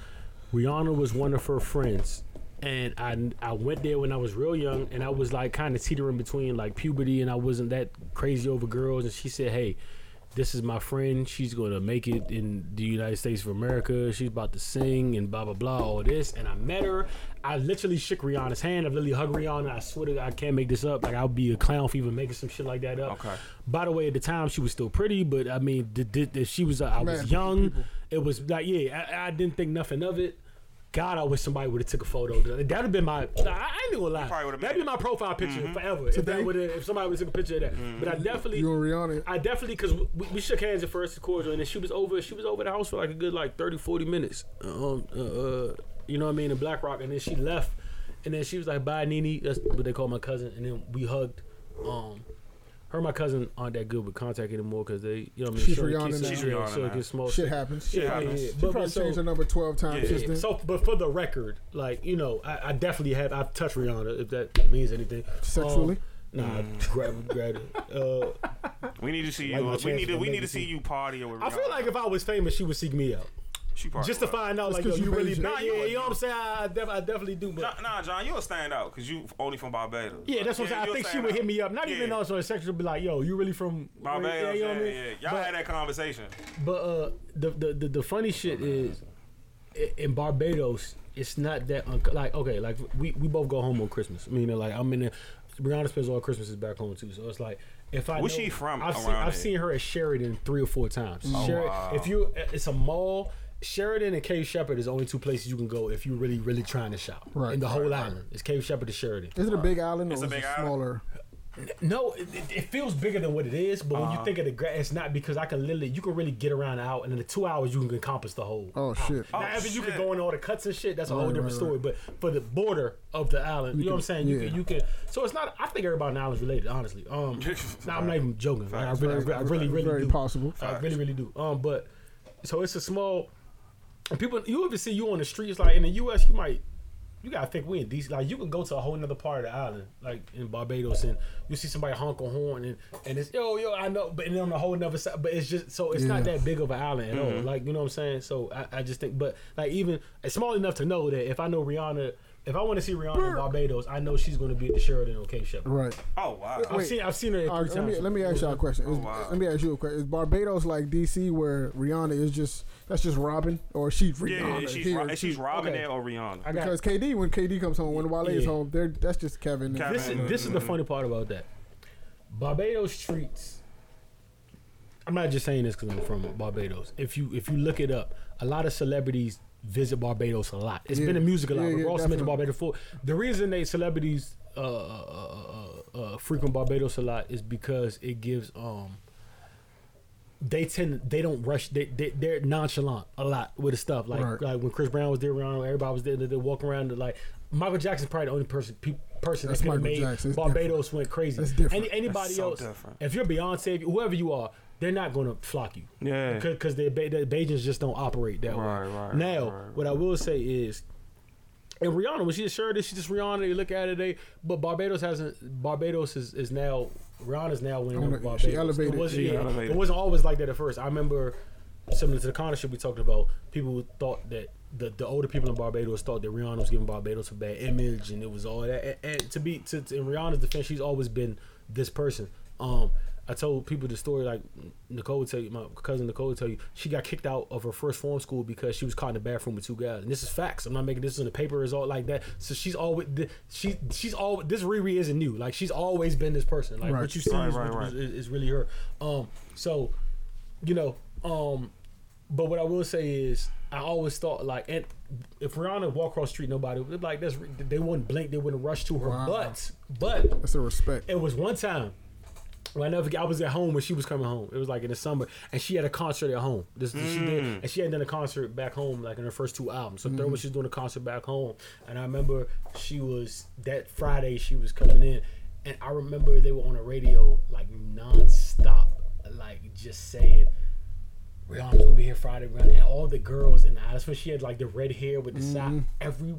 Rihanna was one of her friends. And I I went there when I was real young and I was like kind of teetering between like puberty and I wasn't that crazy over girls and she said, "Hey, this is my friend. She's going to make it in the United States of America. She's about to sing and blah blah blah all this." And I met her. I literally shook Rihanna's hand. I literally hugged Rihanna. I swear to God, I can't make this up. Like I'll be a clown for even making some shit like that up. Okay. By the way, at the time she was still pretty, but I mean, the, the, the- she was. Uh, I Man, was young. people. It was like, yeah, I, I didn't think nothing of it. God, I wish somebody would have took a photo. That'd have been my. Nah, I ain't gonna lie. probably would've That'd made be my profile picture Mm-hmm. forever. If Today? that would if somebody would took a picture of that. But I definitely. You and Rihanna. I definitely because we, we shook hands at first, cordial, and then she was over. She was over the house for like a good like 30, 40 minutes. Um, uh, uh, you know what I mean in Black Rock, and then she left, and then she was like, "Bye, Nene." That's what they call my cousin, and then we hugged. Um, her and my cousin aren't that good with contact anymore because they, you know, what I mean, She's shorty Rihanna gets- now. She's Rihanna shorty now. gets small. Shit happens. Shit Yeah, happens. yeah, She but- probably so- changed her number twelve times Yeah. since yeah. So, but for the record, like you know, I, I definitely have I've touched Rihanna if that means anything. Sexually? Um, nah, grab, grab it. Uh, We need to see you. my we need to. We need to see you party with. I feel like if I was famous, she would seek me out. She probably Just to would. find out, like, 'cause yo, you you really, Asian. bad. Nah, you yeah, would. you know what I'm saying? I, def- I definitely do, but Nah, nah, John, you'll stand out because you only from Barbados. yeah, that's what Yeah, I'm saying. I you'll think she stand would out. hit me up, not Yeah. even also it's sexual, be like, yo, you really from Barbados. Yeah, Yeah, you know yeah, what I mean? Y'all But- had that conversation. But uh, the, the the the funny shit is, i- in Barbados, it's not that un- like okay, like we, we both go home on Christmas. I mean, like I'm in the Rihanna spends all Christmases back home too, so it's like if I Where's know- she from I've seen I've seen her at Sheraton three or four times. Oh, Sheri- wow. If you it's a mall. Sheraton and Cave Shepherd is the only two places you can go if you're really, really trying to shop. Right. In the whole island. It's Cave Shepherd to Sheraton. Is it a big island or It's is a it big island? smaller? No, it, it, it feels bigger than what it is, but when Uh-huh. you think of the grass, it's not because I can literally you can really get around out, and in the two hours you can encompass the whole. Oh shit. Now, Oh, if you could shit. go in all the cuts and shit, that's a whole Right, different right, story. But for the border of the island, you, know what I'm can- saying? You yeah. can, you can. So it's not. I think everybody on the island's related, honestly. Um, nah, I'm not even joking. Like, I really, Right, I really, really very do. possible. I really, really do. Um, but so it's a small. And people, you ever see you on the streets like in the U.S. You might you gotta think we in DC. Like you can go to a whole nother part of the island, like in Barbados, and you see somebody honk a horn, and and it's yo yo I know, but then on the whole nother side, but it's just so it's not that big of an island at all. Mm-hmm. Like you know what I'm saying. So I, I just think, but like even it's small enough to know that if I know Rihanna. If I want to see Rihanna in Barbados, I know she's going to be at the Sheraton on Cave Shepherd. Right. Oh wow. I've Wait. seen I've seen her three All right, times. let me let me ask y'all a question. Is, Oh, wow. Let me ask you a question. Is Barbados like DC where Rihanna is just that's just Robin or she's Yeah, Rihanna and she's here Ro- she's? Robin Okay. there or Rihanna. I got Because KD when KD comes home when Wale is home, they're that's just Kevin. Kevin. this is this is the funny part about that. Barbados streets. I'm not just saying this because I'm from Barbados. If you if you look it up, a lot of celebrities visit Barbados a lot. It's Yeah. been a music a lot. Yeah, Rick yeah, Ross mentioned. Barbados before. The reason they celebrities uh, uh, uh, uh, frequent Barbados a lot is because it gives um they tend they don't rush they, they they're nonchalant a lot with the stuff like Right. like when Chris Brown was there around everybody was there they, they walk around to, like Michael Jackson's probably the only person pe- person That's that could made Jackson. It's Barbados went crazy. That's different. Any, anybody That's so else, different. if you're Beyonce, whoever you are, they're not going to flock you. Yeah. because the the Bajans just don't operate that Right, way. right, Now, right, right. what I will say is. And Rihanna, when she assured that she's just Rihanna, they look at it, they but Barbados hasn't. Barbados is, is now Rihanna's now winning over Barbados. she elevated. It wasn't, She yeah, elevated. it wasn't always like that at first. I remember similar to the Connor shit we talked about. People thought that the, the older people in Barbados thought that Rihanna was giving Barbados a bad image, and it was all that. And, and to be to, to in Rihanna's defense, she's always been this person. Um, I told people the story like Nicole would tell you, my cousin Nicole would tell you, she got kicked out of her first form school because she was caught in the bathroom with two guys. And this is facts. I'm not making this in the paper. Is all like that. So she's always she she's all this Riri isn't new. Like she's always been this person. Like Right. what you see Right, is, right, is- right. is, is really her. Um, so you know, um, but what I will say is, I always thought like, and if Rihanna walk across the street, nobody would like that's they wouldn't blink, they wouldn't rush to her. Wow. But but That's a respect. it was one time. When I never forget, I was at home when she was coming home. It was like in the summer, and she had a concert at home. This she did, mm. and she had done a concert back home, like in her first two albums. So third one, mm-hmm. she was doing a concert back home, and I remember she was that Friday she was coming in, and I remember they were on the radio like nonstop, like just saying. Rihanna's gonna be here Friday, Rihanna, and all the girls and. That's when she had like the red hair with the side. Mm-hmm. Every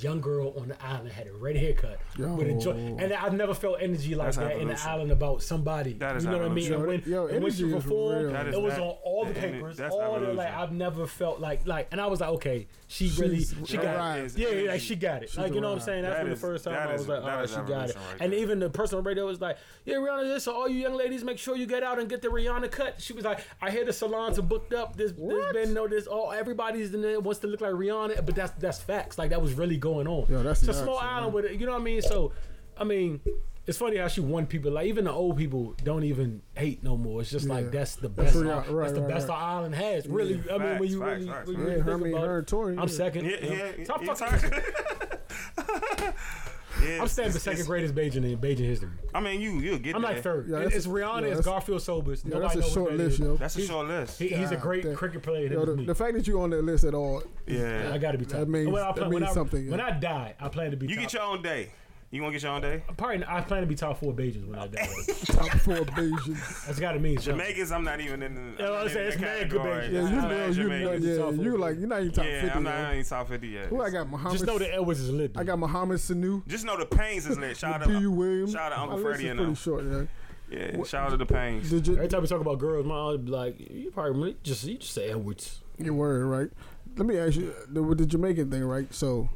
young girl on the island had a red haircut with a jo- and I've never felt energy like That's that in the island about somebody. That is you know what I mean? And when, evolution. Yo, and when she energy is performed, real. That is it was that- on all the papers, that's all the like. I've never felt like like, and I was like, okay, she really, she got, rise. it. yeah, yeah, like she got it. She's like you know what I'm saying? That's That when is- the first time that I is- was like, that oh, all right, she got it. right and there. even the person on the radio was like, yeah, Rihanna, this, so all you young ladies, make sure you get out and get the Rihanna cut. She was like, I hear the salons are booked up. There's, there's What? been no this. All everybody's in there wants to look like Rihanna, but that's that's facts. Like that was really going on. Yo, that's it's a small man. island with it. You know what I mean? So, I mean. It's funny how she won people. Like even the old people don't even hate no more. It's just like that's the That's best. real- that's right, the right, best right. our island has. Really, I mean, when you facts, really, facts, when you facts. really Yeah, think Hermie, about her it, Tori. I'm yeah. second. Yeah, you know. yeah. Stop you fucking- talking- Yeah, I'm staying it's- the second greatest Bajan in Bajan history. I mean, you you'll get I'm there. like third. Yeah, It- that's it's a- Rihanna, yeah, it's that's- Garfield Sobers. Yeah, Nobody that's a knows short what that list, is. yo. That's a He's- short list. He, he's a God great damn. cricket player. Yo, than the, me. the fact that you're on that list at all, yeah. I got to be top. That means- when I, that when means I, something, When yeah. I die, I plan to be. You top. get your own day. You gonna get your own day? Probably, I plan to be top four Bajans when I die. top four Bajans. That's got to mean something. Jamaicans, I'm not even in the. I'm Yeah, I'm saying in it's the mad good category. Bajans. Yeah, you know, you, Jamaican. yeah, top you four. like you're not even top Yeah, fifty. I'm not yo. even top 50 yet. Who I got? Muhammad. Just know the Edwards is lit. I got Muhammad Sanu. Just know the Pains is lit. Shout out B. U. Williams. shout out Uncle oh, Freddie is and pretty them. short. Yeah. Yeah, shout out to the Pains. Did you? Every time we talk about girls, my aunt would be like, "You probably really just you just say Edwards." Your word, right? Let me ask you the, with the Jamaican thing, right? So,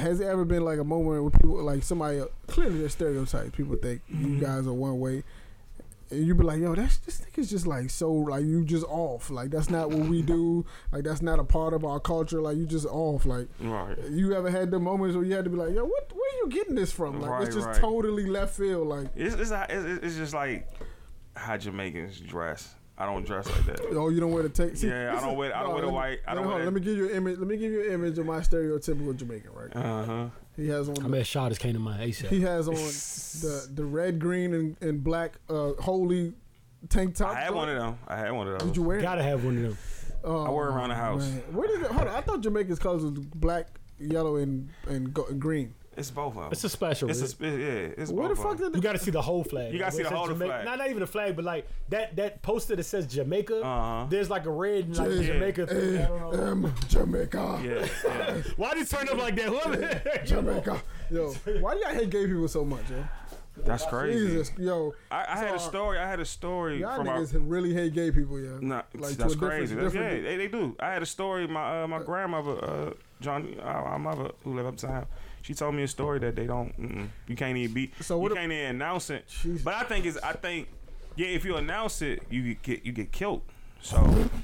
has there ever been like a moment where people like somebody clearly there's stereotypes? People think Mm-hmm. you guys are one way, and you be like, "Yo, that's this nigga's just like so like you just off. Like that's not what we do. Like that's not a part of our culture. Like you just off. Like Right. you ever had the moments where you had to be like, "Yo, what? Where are you getting this from? Like it's just right. totally left field. Like It's, it's, it's, it's just like how Jamaicans dress. I don't dress like that. Oh, you don't wear the tape. Yeah, I don't wear- I don't wear the white- I don't hold on, wear- Let me give you an image. Let me give you an image of my stereotypical Jamaican. Right. Uh huh. He has on. I the- shot just came to mind he has on the the red, green, and, and black uh, holy tank top. I had one of them. I had one of those. Did you wear? it? Gotta have one of them. Oh, I wear around the house. man. Where did it? Hold on. I thought Jamaica's colors was black, yellow, and and, go, and green. It's both of them. It's a special. It's a It's yeah. It's Where the both fuck of them. did you got to see the whole flag. You gotta see the whole says Jamaica- flag. Not, not even the flag, but like that that poster that says Jamaica. Uh-huh. There's like a red and like Yeah. Jamaica. thing. I don't know. um, Jamaica? Yeah, yeah. Why did you turn up like that? Whoever- Jamaica. Yo, why do y'all hate gay people so much, yo? That's crazy. Jesus, yo. I, I had a story. I had a story Y'all from our. niggas really hate gay people, yo. Nah, Like, that's a different- crazy. That's, yeah, they, they do. I had a story. My uh, my grandmother, uh, John, uh, our mother who lived uptown, she told me a story that they don't. Mm-mm, you can't even be. So what you can't even announce it. But I think is I think yeah. If you announce it, you get you get killed. So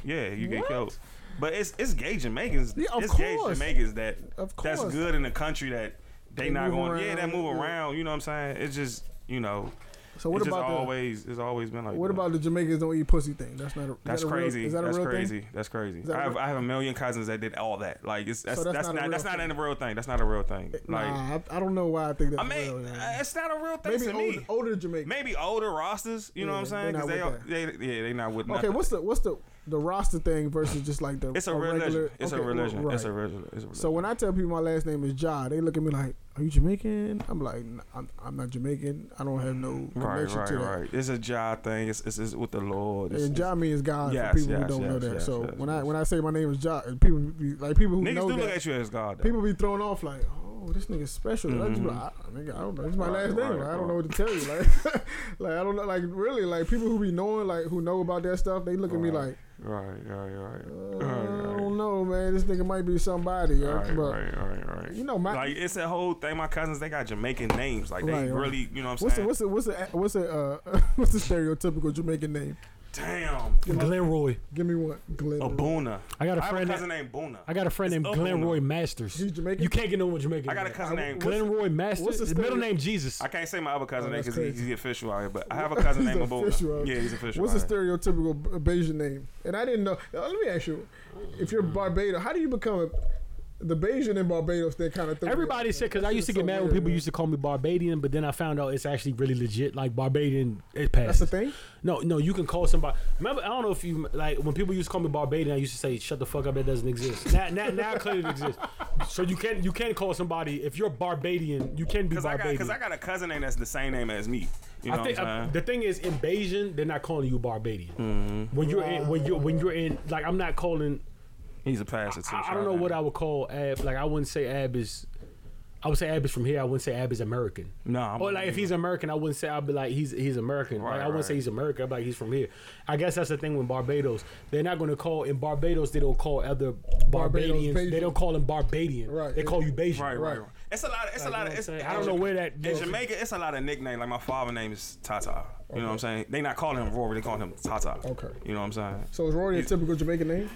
yeah, you get What? killed. But it's it's gay Jamaicans. Yeah, of it's gay course. Jamaicans that Of that's good in the country that they, They not going. Yeah, that move around. You know what I'm saying? It's just you know. So what it's about the always? It's always been like. what that. about the Jamaicans don't eat pussy thing? That's not a. That's that a real- crazy. is that a that's real crazy. thing? That's crazy. that I have real- I have a million cousins that did all that. Like it's that's So that's, that's not not real that's not thing. a real thing. That's not a real thing. Eh, like nah, I, I don't know why I think that's I mean, real. it's not a real thing Maybe to older, me. older Jamaicans. Maybe older Rastas. You know what I'm Yeah, saying? they're Because they, not with they yeah they not with Okay, nothing. what's the what's the the Rasta thing versus just like the It's a, regular? religion. It's okay, a religion. right. It's a religion. It's a religion. So when I tell people my last name is Ja, they look at me like, "Are you Jamaican?" I'm like, "I'm, I'm not Jamaican. I don't have no right, connection right, to that." right. It's a job thing. It's, it's, it's with the Lord. It's, And Ja means God Yes, for people yes, who don't know that. yes, so yes, when I when I say my name is Ja, people be, like people who niggas know do look at you as God. Though. people be thrown off like, "Oh, this nigga's special." I, just like, I, nigga, I don't know. It's my Mm-hmm. Right, last name. right, Like, I don't know what to tell you. Like, like I don't know. Like really, like people who be knowing, like who know about that stuff, they look at me like, right, right, right, uh, right, I don't know, man. This nigga might be somebody. Right, but right, right, right. you know, my like it's a whole thing. My cousins, they got Jamaican names. Like they Right, really, you know what I'm what's saying? what's the what's the what's the uh, what's the stereotypical Jamaican name? Damn, Glenroy. Give me one, Glenn. Abuna. I got a I have a friend. cousin That, named Buna. I got a friend It's named Abuna. Glenroy Masters. He's Jamaican? You can't get no one Jamaican. I got a than cousin named. Glenroy Masters. what's the His middle name Jesus. I can't say my other cousin Oh, name that's because crazy. he's official out here, but I have a cousin He's named Abuna. out Yeah, here. he's official. What's the out here. stereotypical B- Bajan name? And I didn't know. let me ask you: If you're Barbados, how do you become a, the Bajan in Barbados? They kind of Everybody said because I used to get mad when people used to call me Barbadian, but then I found out it's actually really legit. Like Barbadian, it passed. That's the thing. No, no, you can call somebody. Remember, I don't know if you like when people used to call me Barbadian. I used to say, "Shut the fuck up, that doesn't exist." Now, now, now clearly it exists. So you can't, you can call somebody if you're Barbadian. You can be Because Barbadian. because I got a cousin name that's the same name as me. You know I think what uh, I'm saying? the thing is in Bajan, they're not calling you Barbadian. Mm-hmm. When you're in, when you're when you're in like I'm not calling. He's a pastor too. I, I don't know what I would call Ab. Like I wouldn't say Ab is. I would say Ab is from here. I wouldn't say Ab is American. No, I'm- or like if he's American, I wouldn't say I'd be like he's he's American. Right, like, I wouldn't say he's American. I'd be like he's from here. I guess that's the thing with Barbados. They're not going to call in Barbados. They don't call other Barbadians. Bajan. they don't call them Barbadian. Right. They call you Bajan. Right, right, Right. right. It's a lot. Of, it's a lot. you Of, it's, what I'm saying? I don't know where that in. Jamaica. It's a lot of nicknames. Like my father name is Tata. You know what I'm saying? They not calling him Rory. They calling him Tata. Okay. You know what I'm saying? So is Rory a typical Jamaican name?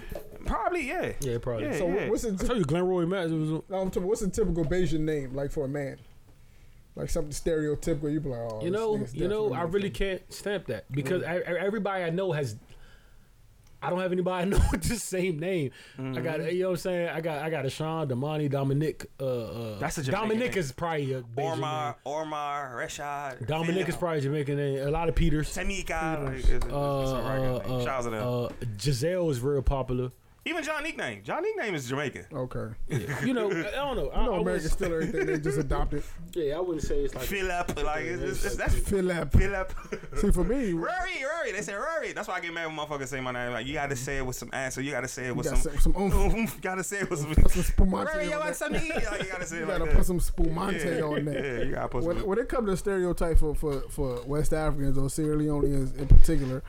Probably yeah. Yeah, probably. Yeah, So So yeah. what's the I told you, Glenroy Matters was. no, I'm talking, what's the typical Bajan name like for a man? Like something stereotypical. You be like, oh, You know, you know, I definitely really can't stamp that because I, I- everybody I know has. I don't have anybody I know with the same name. I got, you know what I'm saying. I got, I got a Sean, Damani, Dominic. Uh, uh, That's a Jamaican Dominic name. is probably a Bajan Ormar, name. Ormar, Rashad. Dominic is probably a Jamaican name. A lot of Peters. Tamika. Like, it's, it's, it's Uh, a regular uh, name. Shout out to them. uh, Giselle is very popular. Even John nickname. John nickname is Jamaican. Okay. You know, I don't know. I, You know, I American wouldn't- still everything they just adopted. yeah, I wouldn't say it's like. Philip. Like it's, it's, it's, that's Philip. Philip. See, for me, Rory, Rory. They say Rory. That's why I get mad when motherfuckers say my name. Like you gotta say it with some answer. You gotta say it with gotta some. say some oomph. oomph. You gotta say it with some. put some spumante Rory, you want that. something to eat? Like, you gotta say You gotta like put that. some spumante yeah, on that. Yeah, you gotta put some. When, when it comes to stereotype for, for, for West Africans or Sierra Leoneans in particular,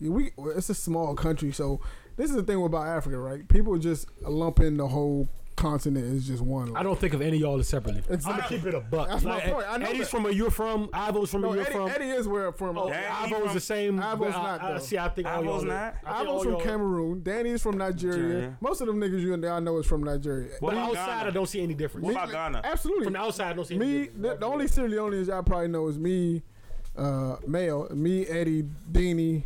we it's a small country, so this is the thing about Africa, right? People just lump in the whole continent is just one. I don't think of any of y'all as separately. It's I'm not- keep it a buck. That's my point. I know Eddie's that. from where you're from. Ivo's from no, where you're Eddie, from. Eddie is where from. Oh, Danny Ivo's from- the same. Ivo's but not, I, I, see, I think Ivo's not? I Ivo's from y'all- Cameroon. Danny's from Nigeria. Nigeria. Most of them niggas you and I know is from Nigeria. What But outside, Ghana? I don't see any difference. What about Ghana? Absolutely. From the outside, I don't see any me, difference. the, the only Sierra Leoneans I probably know is me, uh, male, me, Eddie, Deanie,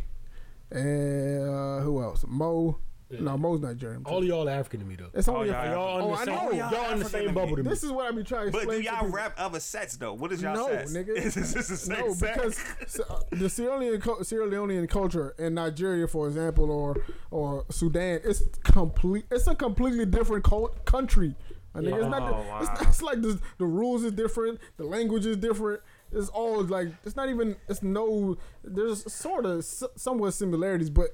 and uh, who else? Mo. No, Mo's Nigerian. All y'all are African to me though. it's only Oh, y'all Y'all Oh, on I the same, know. y'all, Y'all in the same to bubble to me. This is what I be trying to But explain. do y'all people. rap other sets though? What is y'all No, sets? nigga. Is this the same No, set? because so, uh, the Sierra Leonean, Sierra Leonean culture in Nigeria, for example, or or Sudan, it's complete. It's a completely different cult- country I think it's not. Oh, The, it's, wow. not- it's like the the rules is different. The language is different. It's all like it's not even. It's no. There's sort of somewhat similarities, but.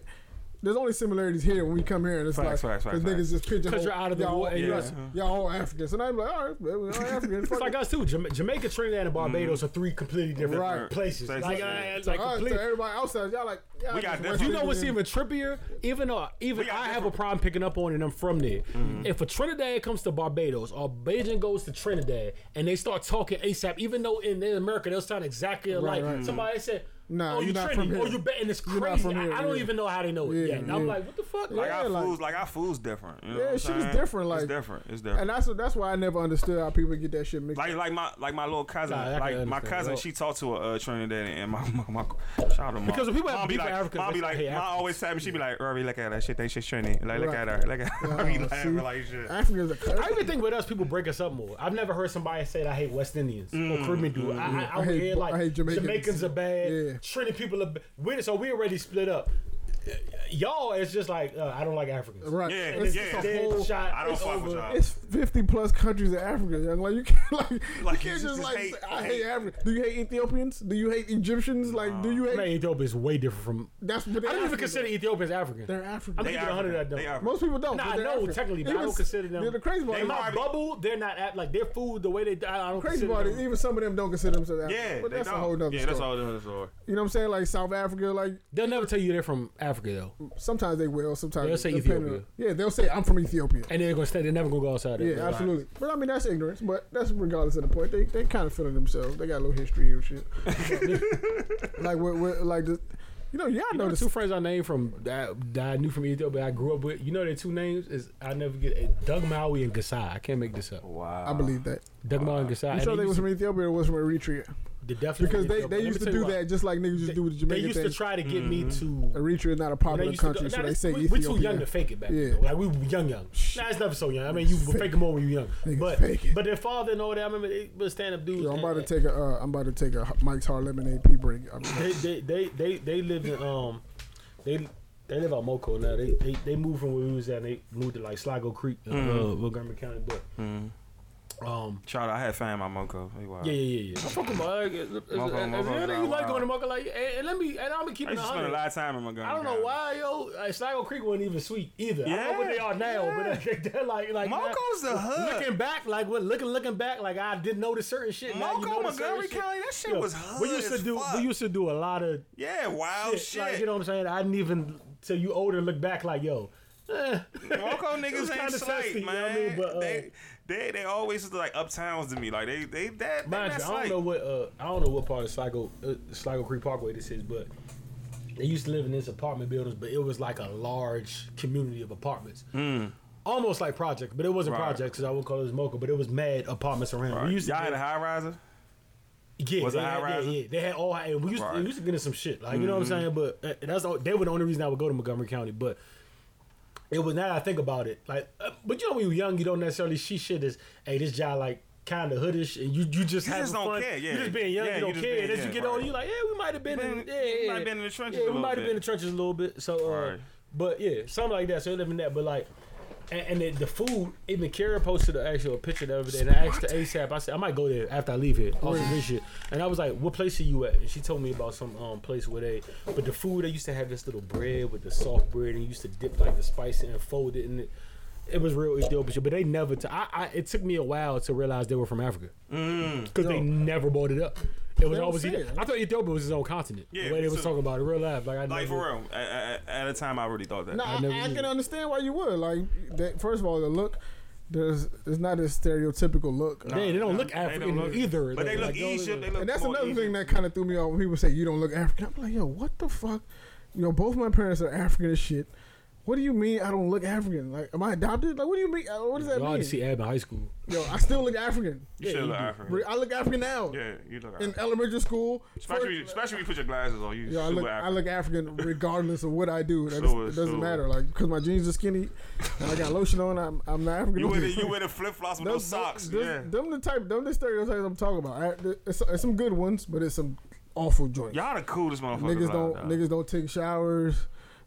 There's only similarities here when we come here and it's Facts, like facts, facts, the niggas just pigeonhole. 'Cause you're out of the y'all, war and y'all, you're- y'all all Africans, and I'm like, all right, man, we all Africans. It's fuck like it. us too. Jama- Jamaica, Trinidad, and Barbados are three completely different Right. places. So it's like, like- uh, it's So like us, to complete. everybody outside, y'all like, y'all We got just You know what's even trippier? Even though, even We got I have a problem picking up on it. and I'm from there. Mm-hmm. If a Trinidad comes to Barbados or Bajan goes to Trinidad and they start talking ASAP, even though in, in America they'll sound exactly alike. right. Somebody said, Nah, "Oh, you're you not Trini," from oh, here. or you're betting it's You're crazy. not from I- here, I, don't yeah. even know how they know it Yeah, yet. And I'm like, what the fuck? Like Yeah, our like- food's like our food's different. You know Yeah, shit is different, like- it's different. It's different. And that's that's why I never understood how people get that shit mixed. Like like my like my little cousin, Nah, like my cousin, she talked to a uh, Trinidad and my, my, my shout out to mom. Because when people have mom be beef with like, Africans, mom be like, say, "Hey, mom always tell me she be like, Irvy, look at that shit, they shit Trini, like look at her, look at her. I be laughing like shit. Africans are I even think with us, people break us up more. I've never heard somebody say that I hate West Indians or mm, Caribbean dude. Mm, I, I, mm. I, I hate- hear like I hate Jamaicans. Jamaicans. are bad, Trinity people bad. We, so we already split up. Y'all, it's just like uh, I don't like Africans. right. Yeah, it's, yeah. it's a Dead whole- shot. I don't it's fuck with y'all. It's fifty plus countries in Africa, young. Like you can't like, you can't just just like hate- say, I hate- hate Africa. Do you hate Ethiopians? Do you hate Egyptians? Like do you hate? Man, Ethiopia is way different from. That's what I don't even consider Ethiopians African. They're African. I'm They gonna give you a hundred African. that They don't. African. Most people don't. Nah, I they're know African. technically, but I don't s- consider them. They're the crazy part. They In is- my bubble, they're not at like their food the way they. I don't Crazy consider part is even some of them don't consider themselves African. Yeah, but that's a whole nother Yeah, that's a whole other story. You know what I'm saying? Like South Africa, like They'll never tell you they're from Africa though, sometimes they will, sometimes They'll say depending Ethiopia. on- Yeah, they'll say I'm from Ethiopia. and they're gonna stay. They're never gonna go outside. Yeah, Right. absolutely. But I mean, that's ignorance. But that's regardless of the point. They they kind of feeling themselves. They got a little history and shit. like what, what like the, you know, y'all You know know, the the two friends I named from that, that I knew from Ethiopia, I grew up with. You know their two names is I never get eh, Doug Maui and Gasai. I can't make this up. Wow. I believe that. Doug Maui and Gasai. You and sure they was from Ethiopia or was from Eritrea? To- they definitely Because they, they used to do why. that just like niggas used to do with the They Jamaican used to try to get me to. Eritrea is not a popular used to go- country, so they say we, Ethiopia. we too young to fake it back Yeah. then. Like we were young, young. Nah, it's never so young. I mean, you were faking more when you were young. Niggas But fake it. but their father and all that. I remember they were stand up dudes. Yo, I'm about to take a uh, I'm about to take a Mike's Hard Lemonade pea break. They they they they they lived in um they they live out Moco now. They they they moved from where we was at. and They moved to like Sligo Creek, in uh, Montgomery County. But um. Shout out, I had fan my Moco. Hey, wow. Yeah, yeah, yeah, yeah. I fuck with Moco. Moco, Moco, You wow, like wow. going to Moco, like, and, and let me, and I'm gonna keep I it used to a a lot of time in Montgomery. I don't know why, yo. Uh, Sligo Creek wasn't even sweet either. I don't know what they are now, but uh, they're like, like now- Moco's the hood. Looking back, like what, looking, looking back, like I didn't notice certain shit. Now you Moco, notice certain Montgomery shit. County, that shit Yo, was hood We used to as do, fuck. we used to do a lot of Yeah, wild shit. shit. Like, you know what I'm saying? I didn't even till you older look back like, yo. Moco niggas ain't kinda slight, testy, you know man. what I mean? But, uh, they, they they always like uptowns to me. Like they they that Mind you, I don't slight. know what uh, I don't know what part of Sligo uh, Sligo Creek Parkway this is, but they used to live in this apartment buildings, but it was like a large community of apartments. Almost like projects, but it wasn't. Right. projects because I wouldn't call it as Mocha, but it was mad apartments around. Right. We used to Y'all had a high riser. Yeah, Was it high had, yeah, yeah, they had all. And we used, Right. Mm-hmm. we used to get in some shit, like you know what I'm saying. But uh, that's all, they were the only reason I would go to Montgomery County. But it was now that I think about it, like, uh, but you know when you're young, you don't necessarily see shit as, hey, this job like kind of hoodish, and you you just You having just don't fun. care, yeah. You just being young, Yeah, you you don't just care. being- and as you get right. older, you like, yeah, we might have been, Been- in, yeah, yeah, might have been in the trenches Yeah, a we might have been in the trenches a little bit. So, uh, Right. but yeah, something like that. So living that, but like. And, and the, the food, even Kara posted an actual picture the other day, and I asked her ASAP. I said I might go there after I leave here, good shit. And I was like, "What place are you at?" And she told me about some um place where they, but the food they used to have this little bread with the soft bread, and you used to dip like the spice in and fold it in it. It was real Ethiopian shit, but they never. T- I, I it took me a while to realize they were from Africa because they never brought it up. It was always. say I thought Ethiopia was its own continent. Yeah, the way they was talking about it, real life. Like I Like never- for real. At, at, at a time, I really thought that. No, I, never I can understand why you would. Like, that, first of all, the look, there's there's not a stereotypical look. They, they don't look They African don't look- either. But they Like, look those are- Egypt. They look And that's another Egypt. thing that kind of threw me off when people say you don't look African. I'm like, yo, what the fuck? You know, both my parents are African as shit. What do you mean I don't look African? Like, am I adopted? Like, what do you mean? Uh, What does that You ought mean? to see Ab in high school. Yo, I still look African. You Yeah, should look. African. I look African now. Yeah, you look In elementary school, Especially, first- especially when you put your glasses on. You Yo, I super look, I African. look African regardless of what I do. That Sure, is- it doesn't sure. matter. Like, because my jeans are skinny and I got lotion on, I'm, I'm not African. You wear the, you wear the flip flops with Them- those socks. them- yeah. Them the type, them the stereotypes I'm talking about. I, it's, it's some good ones, but it's some awful joints. Y'all the coolest motherfuckers. niggas don't, there. niggas don't take showers.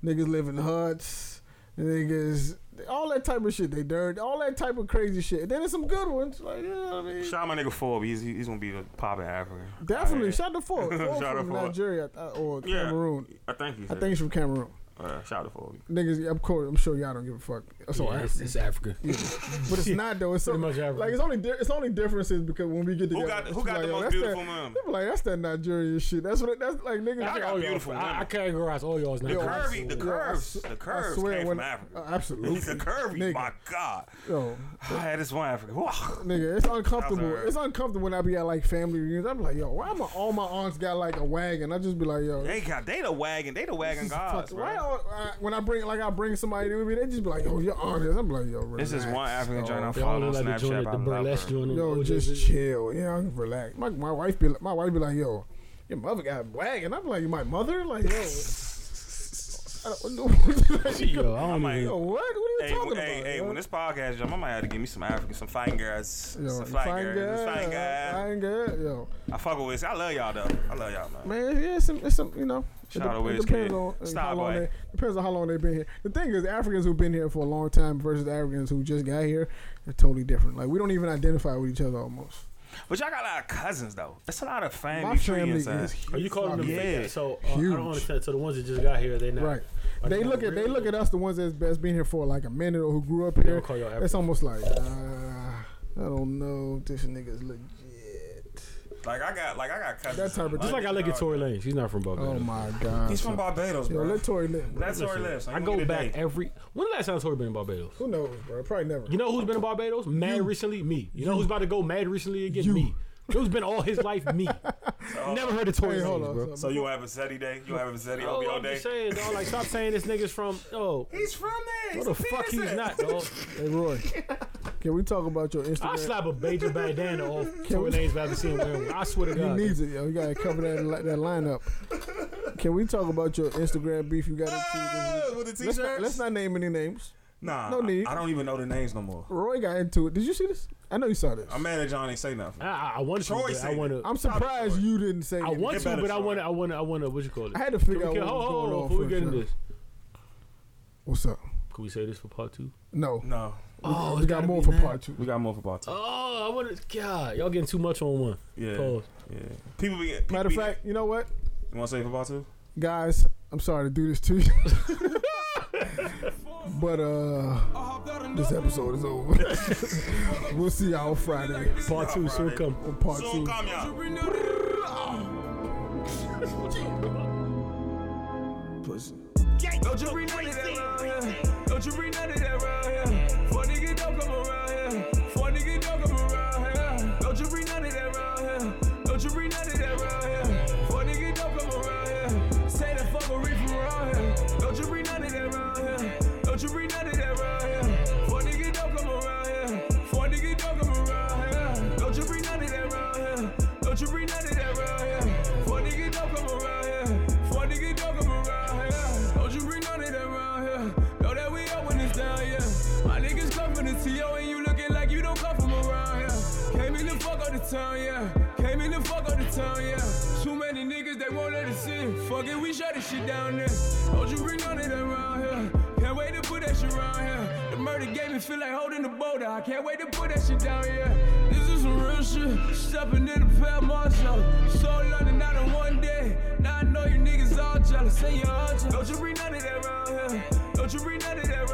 Niggas live in huts. Niggas all that type of shit. They dirt, all that type of crazy shit. And then there's some good ones, like you know what I mean. Shout out my nigga Forbes. He's, he's gonna be the poppin' African. Definitely, shout out to Ford. Ford Shout from. Nigeria uh, or Yeah. Cameroon. I think he's. I think he's from Cameroon. Uh, shout out to Forbes. Niggas, I'm, cool, I'm sure y'all don't give a fuck. That's all Yeah, right. it's, it's Africa. But it's not though. It's so, much African. like it's only di- it's only differences because when we get Who together, got it's who got like, the most that's beautiful that, mom? They be like that's that Nigerian shit. That's what it, that's like niggas. I got all y'all- beautiful I, I women. categorize all y'all's The not curvy, the curves, the I curves swear came when- from Africa. uh, absolutely. the curvy, Nigga. my God. Yo, I had this one African. Nigga, it's uncomfortable. That's all right. It's uncomfortable when I be at like family reunions. I'm like, yo, why my all my aunts got like a wagon? I just be like, yo, They got they the wagon, they the wagon gods, fuck, why bro. uh, when I bring like I bring somebody with me, they just be like, yo, your aunt is. I'm like, yo, relax. This is one African joint I dog. They all follow on look like the Snapchat. the burlesque her. joint. Yo, OJ just chill. Yeah, I can relax. My my wife be like, my wife be like, yo, your mother got a wagon. I'm like, my mother, like, yo. I don't know. Yo, I don't might- even. Yo, what? What are you Hey, talking hey, about? hey, yo? when this podcast jump, I might have to give me some African, some fine girls. Yo, some you fine, fine girls. girl, Some fine girls. fine girl, yo, I fuck with Wiz. I love y'all though. I love y'all, man. man, yeah, it's some, it's some, you know. It, Shout out de- Wiz depends Kid. on uh, Stop, how long boy. they depends on how long they've been here. The thing is, Africans who've been here for a long time versus Africans who just got here, they're totally different. Like we don't even identify with each other almost. But y'all got a lot of cousins though. That's a lot of family. My tree family inside. is Are you calling them Yeah. fake? So uh, I don't understand. So the ones that just got here, they not right. are They look at they look at us, the ones that's, that's been here for like a minute or who grew up here. call It's almost like uh, I don't know if this nigga's legit. Like I got, like I got cousins. That type of- from Just like I look at Tory dog. Lane. She's not from Barbados. Oh my god. He's from Barbados, Yo, bro. let Tory live. bro. That's Tory lives. I go back every. When the last time Tory been in Barbados? Who knows, bro? Probably never. You know who's been in Barbados? Mad recently? Me. You know who's about to go mad recently again? You. Me. Who's been all his life? Me. Never heard of Tory Hey, hold Lanez, on. bro. So you have a Zeddy day? You have a Zeddy Oh, OBO I'm day? saying, dog. Like, stop saying this nigga's from. Oh, He's from there. what the fuck he's not, dog. Hey Roy, can we talk about your Instagram? I'll Instagram? slap a major bandana off Can Tory we- Lanez after seeing him. I swear to God, He needs it, yo. You gotta cover that li- that lineup. Can we talk about your Instagram beef you got into? this uh, week? with the Let's not, t-shirts? let's not name any names. Nah, no need. I, I don't even know the names no more. Roy got into it. Did you see this? I know you saw this. I'm mad at John ain't say nothing. I, I, I want to, Troy but I said want to. I'm surprised you didn't say. I anything. want Get to, better, but I Troy. want to. I want to. I want to. What you call it? I had to figure we, out can, what hold, was hold, going hold, on. before we first, get into yo. this, What's up? can we say this for part two? No. No, Oh, we it's got gotta more be for now. part two. we got more for part two. Oh, I want to. God, y'all getting too much on one. Yeah, Pause. yeah. People be. People Matter of be- fact, you know what, you want to say for part two? guys? I'm sorry to do this to you, but uh, this episode is over. we'll see y'all Friday Part two soon come. on part Soon two. come, y'all. Pussy. Don't you read none of that. Don't you read none of that shit down there. Don't you read none of that around here. Can't wait to put that shit around here. The murder game, it feel like holding the boulder. I can't wait to put that shit down here. This is some real shit. Stepping in the Paramount show. So London, not in one day. Now I know you niggas all jealous. Say you're all jealous. Don't you read none of that around here. Don't you read none of that